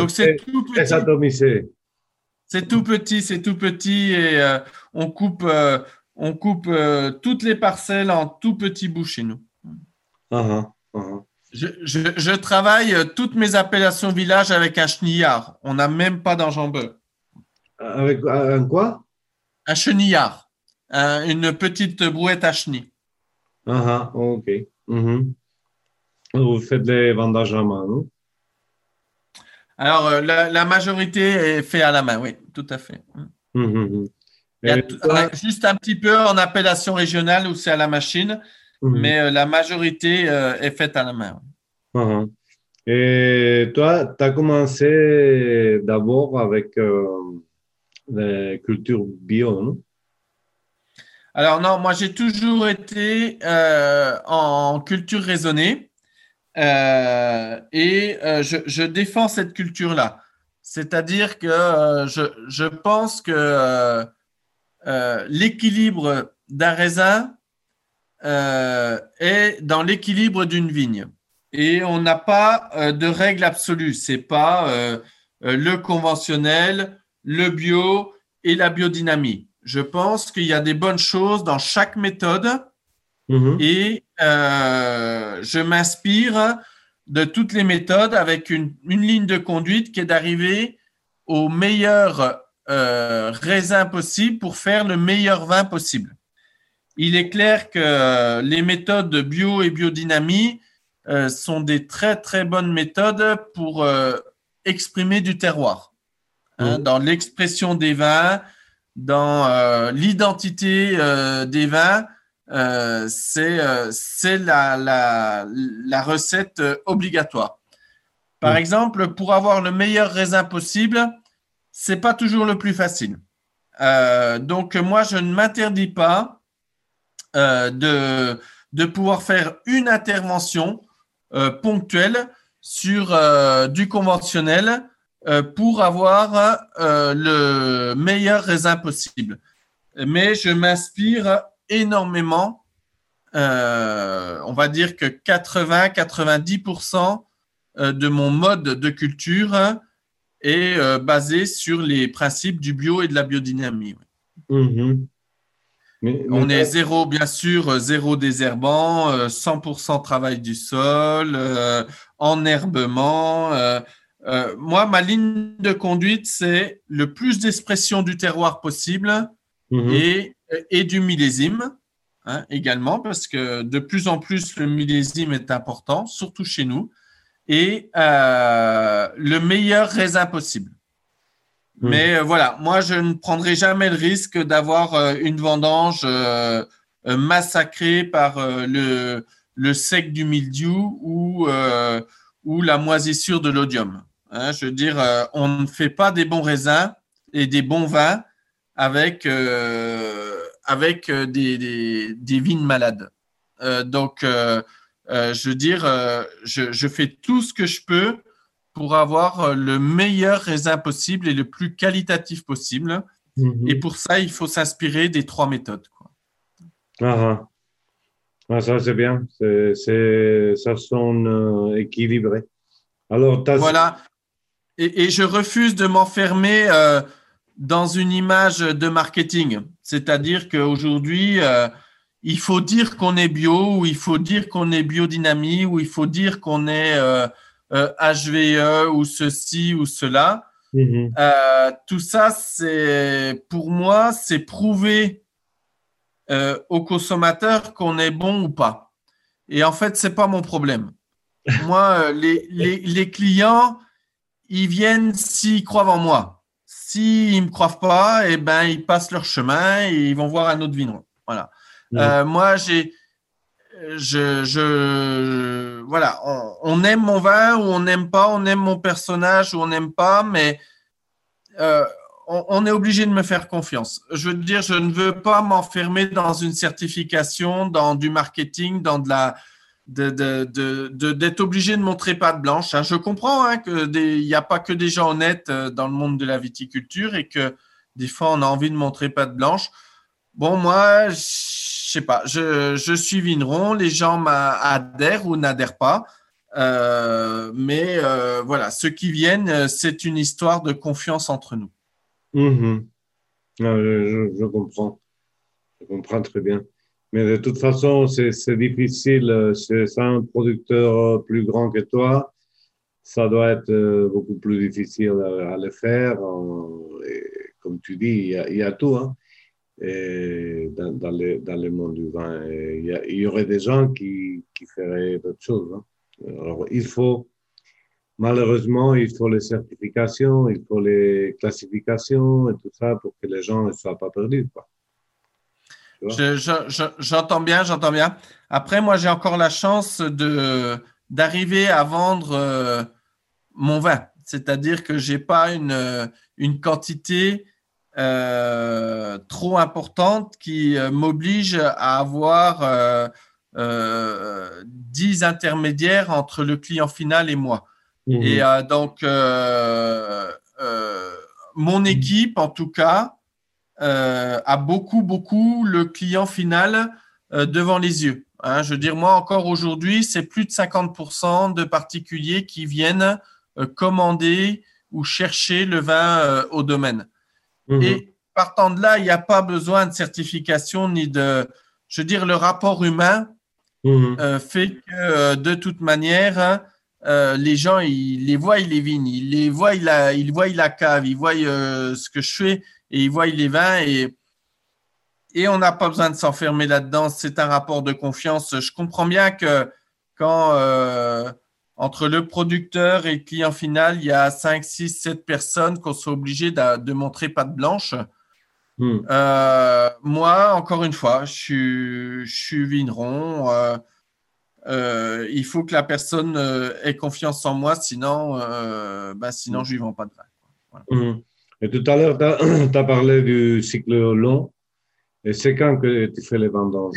Donc c'est tout petit. C'est tout petit, c'est tout petit et euh, on coupe, euh, on coupe euh, toutes les parcelles en tout petits bouts chez nous. Ah, ah, ah. Je, je- je travaille toutes mes appellations village avec un chenillard. On n'a même pas d'enjambeur. Avec un quoi? Un chenillard. Un- une petite brouette à chenille. Ah, ah, ok. Mhm. Vous faites les vendages à main, non? Alors, euh, la, la majorité est fait à la main, oui, tout à fait. Il y a Et t- toi- ouais, juste un petit peu en appellation régionale où c'est à la machine, mais euh, la majorité euh, est faite à la main. Et toi, tu as commencé d'abord avec euh, la culture bio, non? Alors non, moi j'ai toujours été euh, en culture raisonnée euh, et euh, je, défends cette culture-là. C'est-à-dire que euh, je, je pense que l'équilibre d'un raisin est dans l'équilibre d'une vigne. Et on n'a pas de règle absolue. C'est pas le conventionnel, le bio et la biodynamie. Je pense qu'il y a des bonnes choses dans chaque méthode Mhm. et euh, je m'inspire de toutes les méthodes avec une, une ligne de conduite qui est d'arriver au meilleur euh, raisin possible pour faire le meilleur vin possible. Il est clair que euh, les méthodes de bio et biodynamie euh, sont des très très bonnes méthodes pour exprimer du terroir. Hein, Mhm. Dans l'expression des vins, dans l'identité des vins, euh, c'est euh, c'est la, la, la recette euh, obligatoire. Par Mhm. exemple, pour avoir le meilleur raisin possible, c'est pas toujours le plus facile. Euh, donc moi, je ne m'interdis pas de, de pouvoir faire une intervention ponctuelle sur du conventionnel pour avoir le meilleur raisin possible. Mais je m'inspire énormément, euh, on va dire que 80-90% euh, de mon mode de culture est euh, basé sur les principes du bio et de la biodynamie. Mhm. Mais- On est zéro, bien sûr, zéro désherbant, euh, 100% travail du sol, euh, enherbement. euh, euh, moi, ma ligne de conduite, c'est le plus d'expression du terroir possible Mhm. et, et du millésime hein, également, parce que de plus en plus, le millésime est important, surtout chez nous, et euh, le meilleur raisin possible. Mhm. Mais euh, voilà, moi, je ne prendrai jamais le risque d'avoir euh, une vendange euh, massacrée par euh, le, le sec du mildiou ou, ou la moisissure de l'odium. Hein, je veux dire, on ne fait pas des bons raisins et des bons vins avec, euh, avec euh, des, des, des vignes malades. Euh, donc, euh, je veux dire, je, je fais tout ce que je peux pour avoir le meilleur raisin possible et le plus qualitatif possible. Mhm. Et pour ça, il faut s'inspirer des trois méthodes. quoi. Ah, ah. Ah, ça, c'est bien. C'est, c'est, ça sonne euh, équilibré. Alors, Voilà. Et, et je refuse de m'enfermer euh, dans une image de marketing. C'est-à-dire qu'aujourd'hui, euh, il faut dire qu'on est bio, ou il faut dire qu'on est biodynamie, ou il faut dire qu'on est euh, euh, HVE, ou ceci, ou cela. Mhm. Euh, tout ça, c'est pour moi, c'est prouver euh, aux consommateurs qu'on est bon ou pas. Et en fait, c'est pas mon problème. <laughs> moi, euh, les, les, les clients, ils viennent s'ils croient en moi. S'ils me croient pas, eh ben, ils passent leur chemin et ils vont voir un autre vigneron. Voilà. Euh, moi, j'ai, je, je, voilà, on, on aime mon vin ou on n'aime pas, on aime mon personnage ou on n'aime pas, mais euh, on, on est obligé de me faire confiance. Je veux dire, je ne veux pas m'enfermer dans une certification, dans du marketing, dans de la, de, de, de, de- d'être obligé de montrer patte blanche. hein. Je comprends hein, que des- il n'y a pas que des gens honnêtes euh, dans le monde de la viticulture et que des fois on a envie de montrer patte blanche. Bon, moi, je sais pas, je, suis vigneron, les gens m'a- adhèrent ou n'adhèrent pas. Euh, mais euh, voilà, ceux qui viennent, c'est une histoire de confiance entre nous. Mhm. Ah, je comprends. Je comprends très bien. Mais de toute façon, c'est difficile. C'est un producteur plus grand que toi. Ça doit être beaucoup plus difficile à, le faire. Comme tu dis, il y a, tout. Hein. Dans, le, monde du vin. Il y, aurait des gens qui, feraient d'autres choses. Hein. Alors, il faut, malheureusement, il faut les certifications, il faut les classifications et tout ça pour que les gens ne soient pas perdus. J'entends bien, j'entends bien. Après, moi, j'ai encore la chance de d'arriver à vendre euh, mon vin. C'est-à-dire que je n'ai pas une, une quantité euh, trop importante qui euh, m'oblige à avoir 10 intermédiaires entre le client final et moi. Mhm. Et donc, mon équipe, en tout cas, euh, a beaucoup, beaucoup le client final euh, devant les yeux. Hein. je veux dire, moi encore aujourd'hui, c'est plus de 50% de particuliers qui viennent euh, commander ou chercher le vin au domaine. Mhm. Et partant de là, il n'y a pas besoin de certification ni de, je veux dire, le rapport humain mhm. fait que de toute manière, les gens, ils les voient, ils les vignes, ils les voient, ils la, ils voient la cave, ils voient ce que je fais et ils voient les vins et, et on n'a pas besoin de s'enfermer là-dedans. C'est un rapport de confiance. Je comprends bien que quand euh, entre le producteur et le client final, il y a 5, 6, 7 personnes qu'on soit obligé de, de, montrer patte blanche. Hmm. Euh, moi, encore une fois, je suis, je suis vigneron. Euh, il faut que la personne ait confiance en moi, sinon, ben, sinon hmm. je ne lui vends pas de vin. Hmm. Et tout à l'heure, tu as, <clears throat> parlé du cycle long. Et c'est quand que tu fais les vendanges?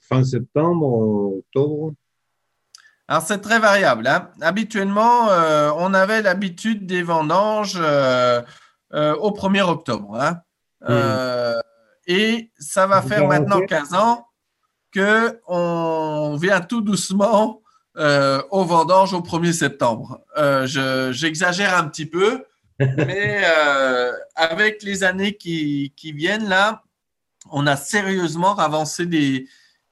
Fin septembre, octobre? Alors, c'est très variable. Hein. Habituellement, euh, on avait l'habitude des vendanges euh, euh, au 1er octobre. Hein. Hmm. et ça va faire maintenant 15 ans qu'on vient tout doucement aux vendanges au 1er septembre. J'exagère un petit peu. Mais euh, avec les années qui, viennent là, on a sérieusement avancé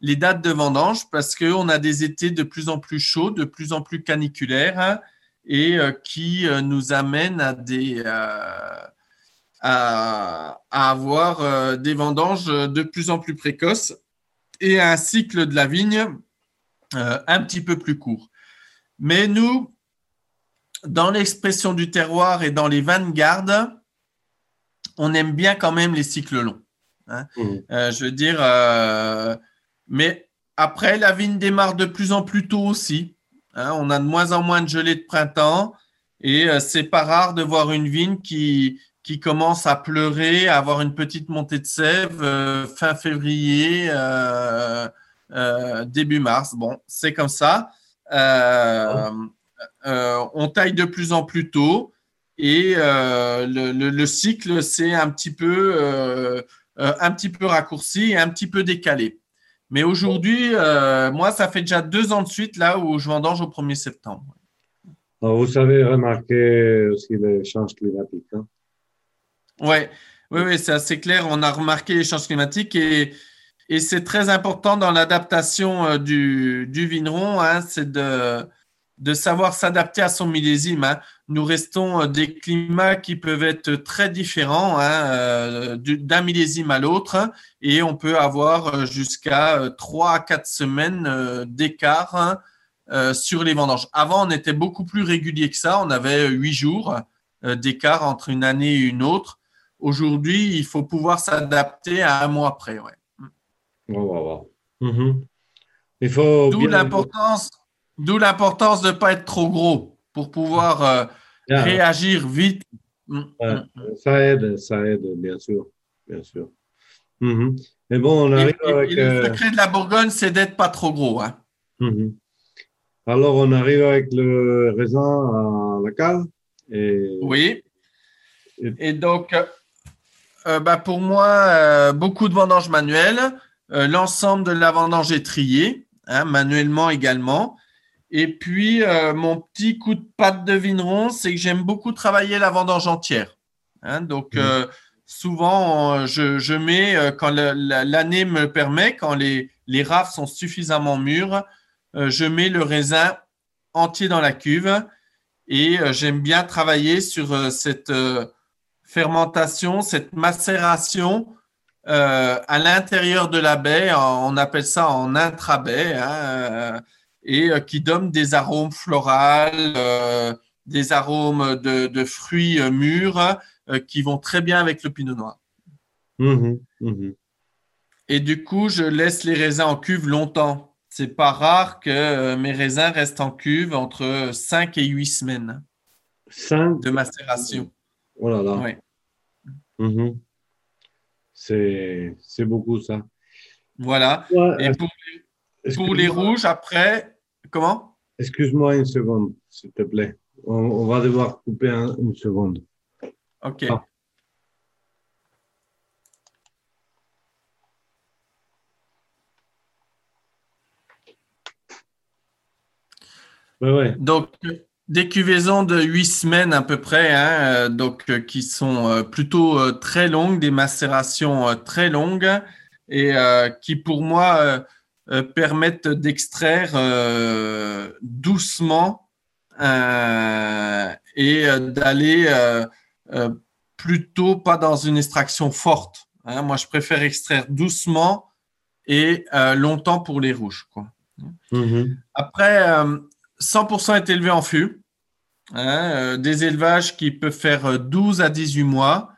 les, dates de vendange parce qu'on a des étés de plus en plus chauds, de plus en plus caniculaires hein, et euh, qui euh, nous amènent à, des, à, avoir des vendanges de plus en plus précoces et un cycle de la vigne un petit peu plus court. Mais nous, dans l'expression du terroir et dans les vanguards, on aime bien quand même les cycles longs. Hein. Mmh. Euh, je veux dire, euh, mais après, la vigne démarre de plus en plus tôt aussi. Hein. on a de moins en moins de gelées de printemps et euh, c'est pas rare de voir une vigne qui, qui commence à pleurer, à avoir une petite montée de sève fin février, début mars. Bon, c'est comme ça. Euh, on taille de plus en plus tôt et euh, le, cycle s'est un petit peu euh, un petit peu raccourci et un petit peu décalé. Mais aujourd'hui, moi, ça fait déjà deux ans de suite là où je vendange au 1er septembre. vous savez remarquer aussi les changements climatiques. Hein? Ouais. Oui, oui, c'est assez clair. On a remarqué les changements climatiques et, et c'est très important dans l'adaptation du, du vigneron. Hein, c'est de, de savoir s'adapter à son millésime. Hein. Nous restons euh, des climats qui peuvent être très différents hein, euh, d'un millésime à l'autre et on peut avoir euh, jusqu'à trois à quatre semaines d'écart hein, sur les vendanges. Avant, on était beaucoup plus régulier que ça. On avait huit jours d'écart entre une année et une autre. Aujourd'hui, il faut pouvoir s'adapter à un mois près. Ouais. Mm-hmm. Il faut D'où l'importance D'où l'importance de ne pas être trop gros pour pouvoir euh, réagir vite. Mm, mm, mm. Ça aide, ça aide, bien sûr. Bien sûr. Mm-hmm. Mais bon, on arrive avec. le euh, secret de la Bourgogne, c'est d'être pas trop gros. Hein. Mm-hmm. Alors, on arrive avec le raisin à la cave. Et... Oui. Et, donc, euh, bah pour moi, beaucoup de vendanges manuelles. L'ensemble de la vendange est trié, hein, manuellement également. Et puis, euh, mon petit coup de patte de vigneron, c'est que j'aime beaucoup travailler la vendange entière. Hein. donc, mmh. euh, souvent, je, mets, quand l'année me permet, quand les, les rafles sont suffisamment mûres, je mets le raisin entier dans la cuve et j'aime bien travailler sur cette fermentation, cette macération à l'intérieur de la baie, on appelle ça en intrabaie, hein, et qui donne des arômes floraux, des arômes de, fruits euh, mûrs euh, qui vont très bien avec le pinot noir. Mhm, mhm. Et du coup, je laisse les raisins en cuve longtemps. C'est pas rare que euh, mes raisins restent en cuve entre 5 et 8 semaines de macération. Oh là là. Mhm. C'est beaucoup ça. Voilà. et pour, pour les rouges, après, comment? Excuse-moi une seconde, s'il te plaît. On, va devoir couper une seconde. OK. Ah. Donc, des cuvaisons de 8 semaines à peu près, hein, euh, donc, euh, qui sont euh, plutôt très longues, des macérations très longues et qui, pour moi, permettent d'extraire doucement euh, et euh, d'aller euh, plutôt pas dans une extraction forte. Hein. Moi, je préfère extraire doucement et longtemps pour les rouges. Quoi. Mm-hmm. Après, 100% est élevé en fût. Hein, des élevages qui peuvent faire 12 à 18 mois.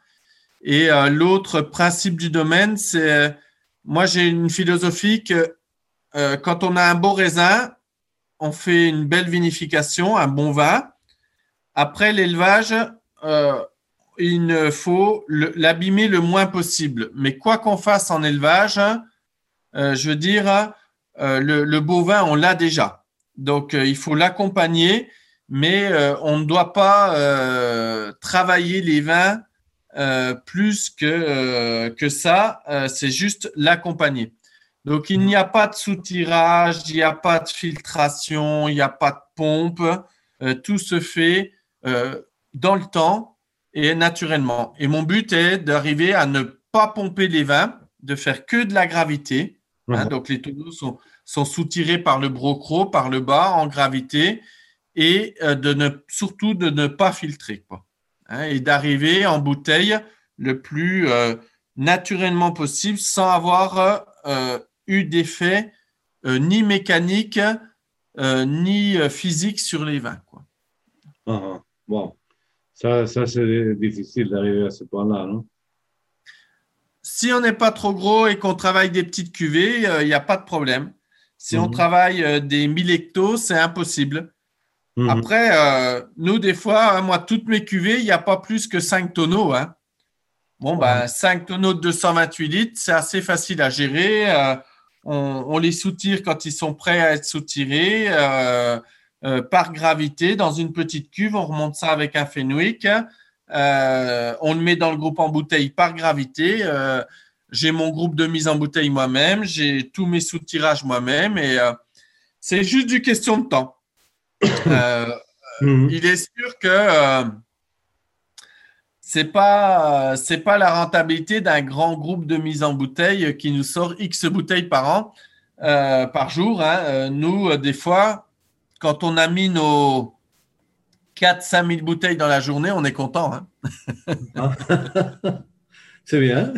Et l'autre principe du domaine, c'est, moi j'ai une philosophie que quand on a un beau raisin, on fait une belle vinification, un bon vin. Après l'élevage, euh, il faut l'abîmer le moins possible. Mais quoi qu'on fasse en élevage, euh, je veux dire, euh, le, beau vin, on l'a déjà. Donc, il faut l'accompagner, mais on ne doit pas travailler les vins plus que, que ça. C'est juste l'accompagner. Donc, il n'y a pas de soutirage, il n'y a pas de filtration, il n'y a pas de pompe. Euh, tout se fait euh, dans le temps et naturellement. Et mon but est d'arriver à ne pas pomper les vins, de faire que de la gravité. Hein. donc, les tonneaux sont, sont soutirés par le brocro, par le bas, en gravité, et euh, de ne, surtout de ne pas filtrer. Quoi. Hein, et d'arriver en bouteille le plus naturellement possible sans avoir eu d'effet euh, ni mécanique euh, ni euh, physique sur les vins. Quoi. Ah, ah. bon, ça, ça c'est difficile d'arriver à ce point-là, non? Si on n'est pas trop gros et qu'on travaille des petites cuvées, il n'y a pas de problème. Si on mhm. travaille des 1000 hectos, c'est impossible. Mhm. Après, nous, des fois, hein, moi, toutes mes cuvées, il n'y a pas plus que 5 tonneaux. Hein. Bon, ben, 5 tonneaux de 228 litres, c'est assez facile à gérer on, les soutire quand ils sont prêts à être soutirés euh, euh, par gravité dans une petite cuve. On remonte ça avec un Fenwick. Euh, on le met dans le groupe en bouteille par gravité. j'ai mon groupe de mise en bouteille moi-même. J'ai tous mes soutirages moi-même. Et c'est juste du question de temps. <coughs> Mhm. Il est sûr que c'est pas c'est pas la rentabilité d'un grand groupe de mise en bouteille qui nous sort X bouteilles par an euh, par jour. Hein. Euh, nous, euh, des fois, quand on a mis nos 4-5 000 bouteilles dans la journée, on est content. Hein. <laughs> c'est bien.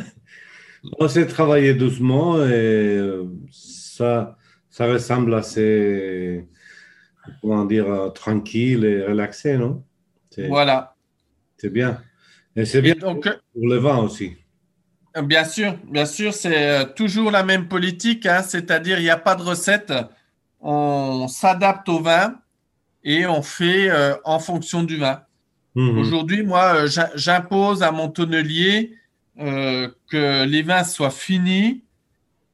On s'est travaillé doucement et ça, ça ressemble assez, comment dire, tranquille et relaxé, non? Voilà. C'est bien. C'est bien donc, pour le vin aussi. Bien sûr, bien sûr, c'est euh, toujours la même politique, hein, c'est-à-dire il n'y a pas de recette, on s'adapte au vin et on fait euh, en fonction du vin. Mhm. Aujourd'hui, moi, euh, j'impose à mon tonnelier que les vins soient finis,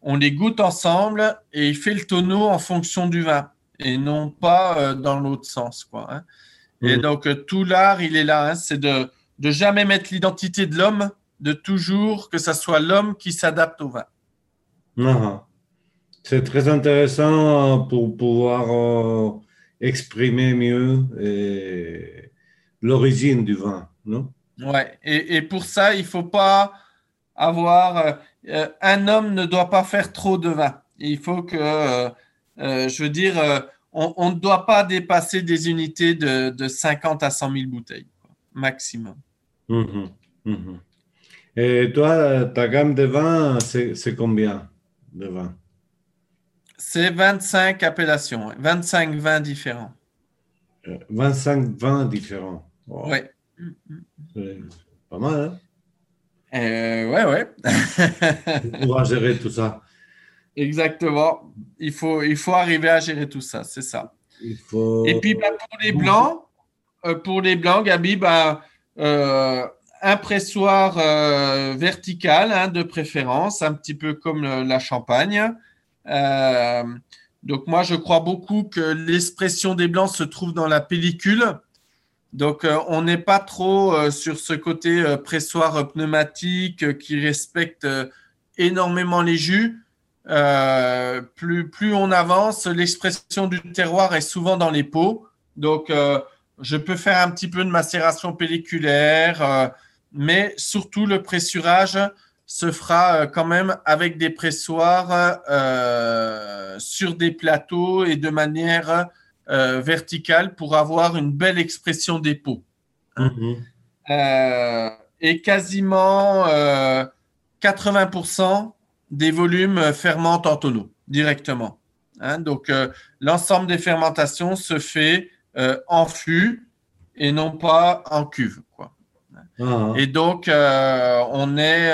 on les goûte ensemble et il fait le tonneau en fonction du vin et non pas dans l'autre sens. Quoi, hein. Et mhm. donc, tout l'art, il est là, hein, c'est de de jamais mettre l'identité de l'homme, de toujours que ce soit l'homme qui s'adapte au vin. Ah, c'est très intéressant pour pouvoir euh, exprimer mieux l'origine du vin, non? Ouais, et, pour ça, il ne faut pas avoir. un homme ne doit pas faire trop de vin. Il faut que, je veux dire, on, ne doit pas dépasser des unités de, 50 à 100 000 bouteilles, maximum. Et toi, ta gamme de vin, c'est combien de vins C'est 25 appellations, 25 vins différents. 25 euh, vins différents. Oui. C'est pas mal, hein euh, Ouais, ouais. Pour gérer tout ça. Exactement. Il faut, il faut arriver à gérer tout ça, c'est ça. Et puis bah, pour les blancs, euh, pour les blancs, Gabi, bah, un pressoir euh, vertical hein, de préférence, un petit peu comme la champagne. donc moi, je crois beaucoup que l'expression des blancs se trouve dans la pellicule. Donc on n'est pas trop sur ce côté pressoir pneumatique qui respecte énormément les jus. Euh, plus, on avance, l'expression du terroir est souvent dans les pots. Donc, euh, je peux faire un petit peu de macération pelliculaire, euh, mais surtout le pressurage se fera quand même avec des pressoirs sur des plateaux et de manière verticale pour avoir une belle expression des pots. Mm-hmm. et quasiment 80% des volumes fermentent en tonneau directement. Hein. donc, euh, l'ensemble des fermentations se fait euh, en fût et non pas en cuve. Quoi. Ah. Et donc, euh, on est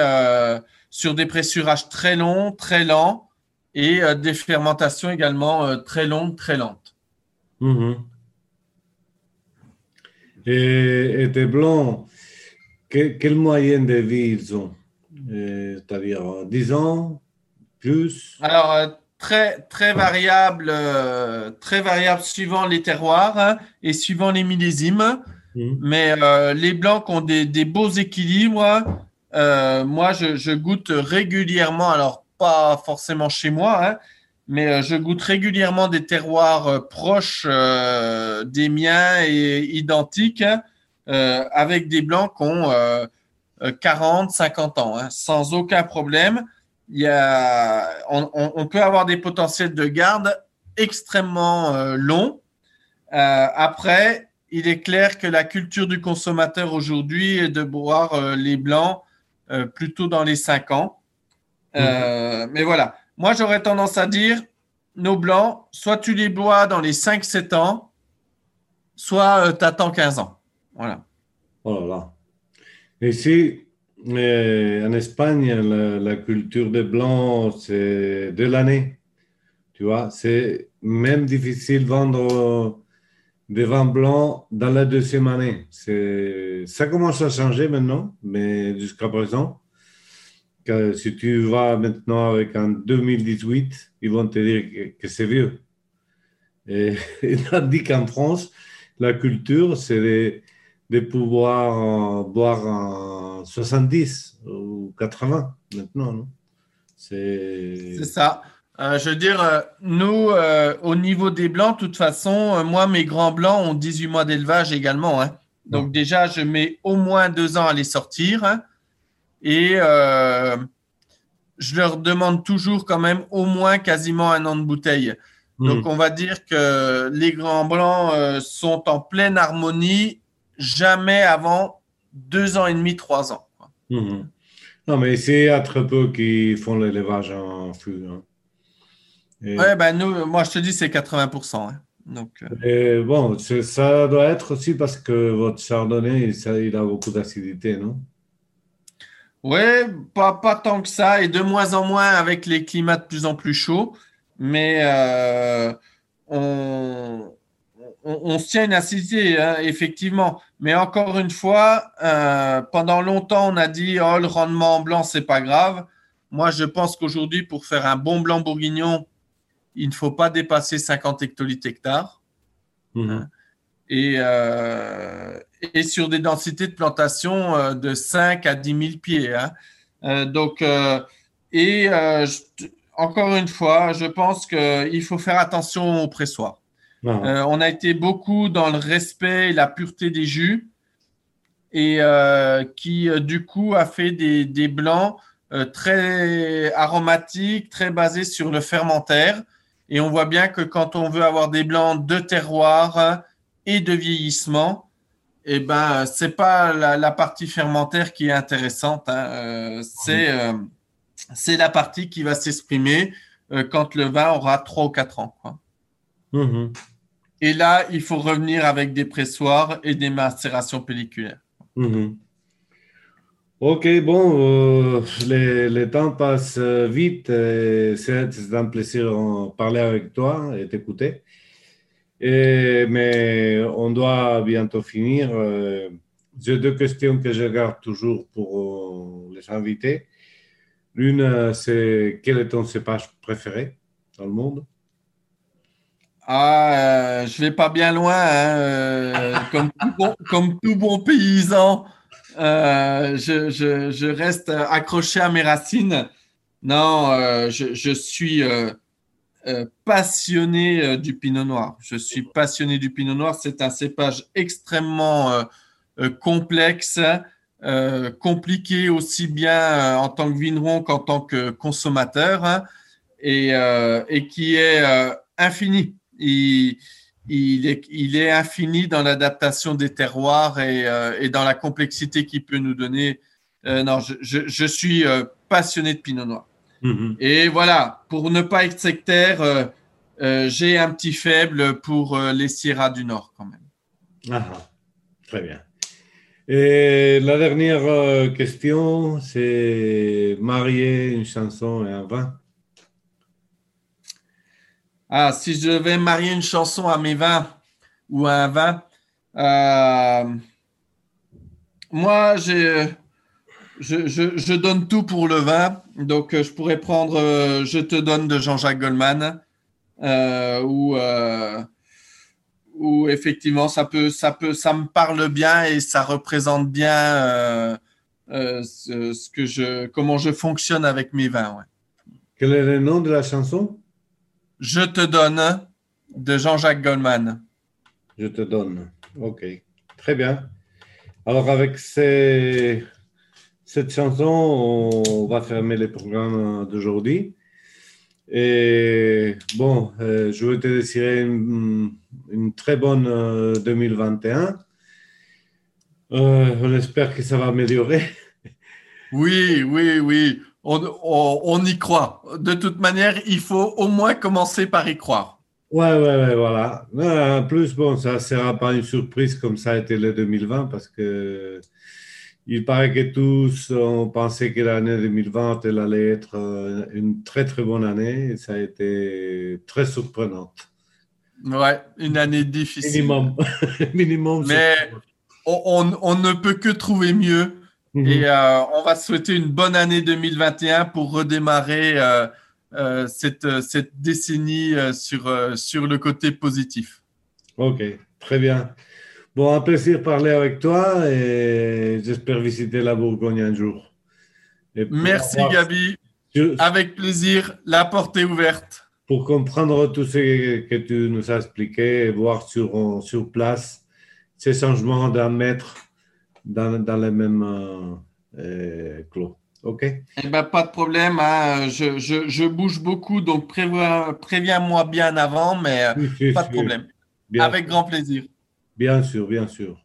sur des pressurages très longs, très lents et des fermentations également très longues, très lentes. Mm-hmm. Et, tes blancs, quelle moyenne de vie ils ont c'est-à-dire 10 ans, plus? Alors, euh, très, très variable, euh, très variable suivant les terroirs hein, et suivant les millésimes. Mmh. Mais euh, les blancs ont des, beaux équilibres. moi, je, goûte régulièrement, alors pas forcément chez moi, hein, mais je goûte régulièrement des terroirs proches des miens et identiques hein, avec des blancs qui ont 40, 50 ans, sans aucun problème. Il y a, on, peut avoir des potentiels de garde extrêmement euh, longs. Euh, après, il est clair que la culture du consommateur aujourd'hui est de boire euh, les blancs plutôt dans les 5 ans. Mhm. Mais voilà, moi j'aurais tendance à dire, nos blancs, soit tu les bois dans les 5-7 ans, soit tu attends 15 ans. Voilà. Oh là là. En Espagne, la, culture des blancs, c'est de l'année. Tu vois, c'est même difficile de vendre des vins blancs dans la deuxième année. Ça commence à changer maintenant, mais jusqu'à présent, si tu vas maintenant avec un 2018, ils vont te dire que, c'est vieux. Et, <laughs> et dit qu'en France, la culture, c'est de pouvoir boire en 70 ou 80 maintenant. C'est ça. Euh, je veux dire, euh, nous, euh, au niveau des blancs, de toute façon, moi, mes grands blancs ont 18 mois d'élevage également. Hein. Donc déjà, je mets au moins deux ans à les sortir. Hein. et je leur demande toujours quand même au moins quasiment un an de bouteille. Hmm. Donc on va dire que les grands blancs sont en pleine harmonie jamais avant deux ans et demi, trois ans. Mhm. Non, mais c'est à très peu qui font l'élevage en fût. Hein. Ouais, ben nous, moi je te dis c'est 80%. Hein. Donc, euh. et bon, ça doit être aussi parce que votre chardonnay, ça, il a beaucoup d'acidité, non? Oui, pas, pas tant que ça, et de moins en moins avec les climats de plus en plus chauds. Mais euh, on, on, se tient une acidité, hein, effectivement. Mais encore une fois, euh, pendant longtemps, on a dit oh, le rendement en blanc, c'est pas grave. Moi, je pense qu'aujourd'hui, pour faire un bon blanc bourguignon, il ne faut pas dépasser 50 hectolitres hectares. Mhm. Hein. Euh, et, sur des densités de plantation euh, de 5 à 10 000 pieds. Hein. donc, et encore une fois, je pense qu'il faut faire attention au pressoir. Euh, on a été beaucoup dans le respect et la pureté des jus. et euh, qui euh, du coup a fait des, des blancs euh, très aromatiques, très basés sur le fermentaire. Et on voit bien que quand on veut avoir des blancs de terroir et de vieillissement, eh ben c'est pas la, la, partie fermentaire qui est intéressante. Hein. c'est c'est la partie qui va s'exprimer quand le vin aura 3 ou 4 ans. Quoi. Mmh et là, il faut revenir avec des pressoirs et des macérations pelliculaires. Mhm. Ok, bon, euh, le, temps passe vite. C'est un plaisir de parler avec toi et t'écouter. Mais on doit bientôt finir. Euh, j'ai deux questions que je garde toujours pour les invités. L'une, c'est quel est ton cépage préféré dans le monde? Ah, euh, je vais pas bien loin, hein, euh, comme, tout bon, paysan. Euh, je, reste accroché à mes racines. Non, euh, je, suis passionné du pinot noir. Je suis passionné du pinot noir. C'est un cépage extrêmement complexe, compliqué aussi bien en tant que vigneron qu'en tant que consommateur, hein, et, qui est infini il, il, est, il est infini dans l'adaptation des terroirs et, euh, et dans la complexité qu'il peut nous donner. Euh, non, je, je, je suis euh, passionné de Pinot Noir. Mm-hmm. Et voilà, pour ne pas être sectaire, j'ai un petit faible pour les Sierra du Nord quand même. Ah, très bien. Et la dernière question, c'est marier une chanson et un vin. Ah, si je devais marier une chanson à mes vins ou à un vin, euh, moi, je, je, donne tout pour le vin. Donc, euh, je pourrais prendre euh, Je te donne de Jean-Jacques Goldman, euh, où, où, effectivement, ça, peut, ça, peut, ça me parle bien et ça représente bien ce, que je, comment je fonctionne avec mes vins. Quel est le nom de la chanson? Je te donne de Jean-Jacques Goldman. Je te donne. OK. Très bien. Alors, avec ces... cette chanson, on va fermer les programmes d'aujourd'hui. Et bon, euh, je veux te désirer une, une très bonne 2021. Euh, euh, on espère que ça va améliorer. Oui, oui, oui on, y croit. De toute manière, il faut au moins commencer par y croire. Ouais, ouais, ouais, voilà. En plus, bon, ça ne sera pas une surprise comme ça a été le 2020 parce que il paraît que tous ont pensé que l'année 2020 elle allait être euh, une très très bonne année et ça a été très surprenante. Ouais, une année difficile. Minimum. <laughs> Minimum. Mais on, on, ne peut que trouver mieux. Mhm. Et euh, on va souhaiter une bonne année 2021 pour redémarrer euh, euh, cette, cette, décennie sur, sur le côté positif. Ok, très bien. Bon, un plaisir de parler avec toi et j'espère visiter la Bourgogne un jour. Merci Gabi. Avec plaisir, la porte est ouverte. Pour comprendre tout ce que tu nous as expliqué et voir sur, sur place ces changements d'un mètre dans, dans les mêmes euh, euh, clos. OK? Eh ben, Pas de problème. Hein. Je, je, je, bouge beaucoup, donc préviens-moi bien avant, mais euh, pas de problème. Avec grand plaisir. Bien sûr, bien sûr.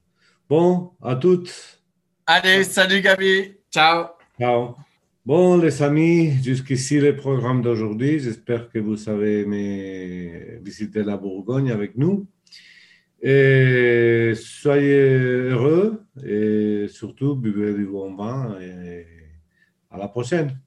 Bon, à toutes. Allez, salut Gabi. Ciao. Ciao. Bon, les amis, jusqu'ici le programme d'aujourd'hui. J'espère que vous avez aimé visiter la Bourgogne avec nous. Et soyez heureux et surtout buvez du bon vin et à la prochaine.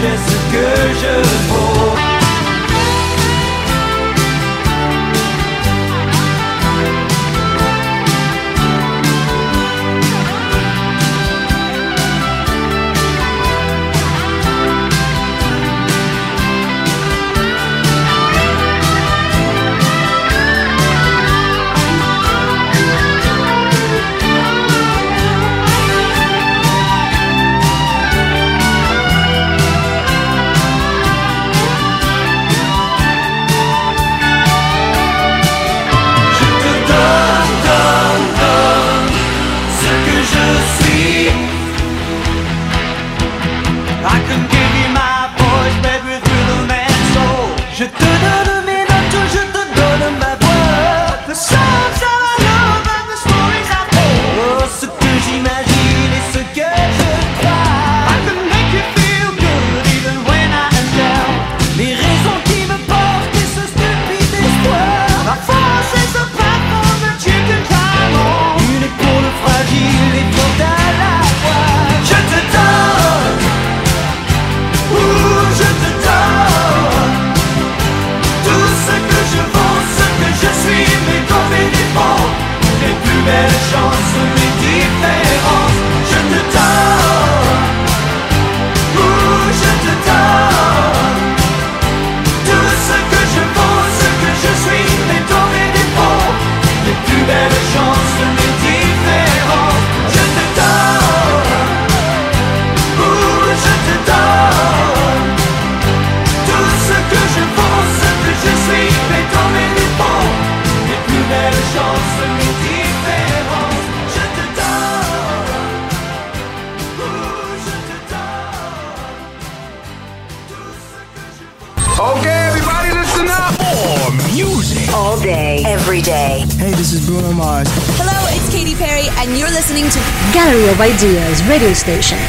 Que radio station.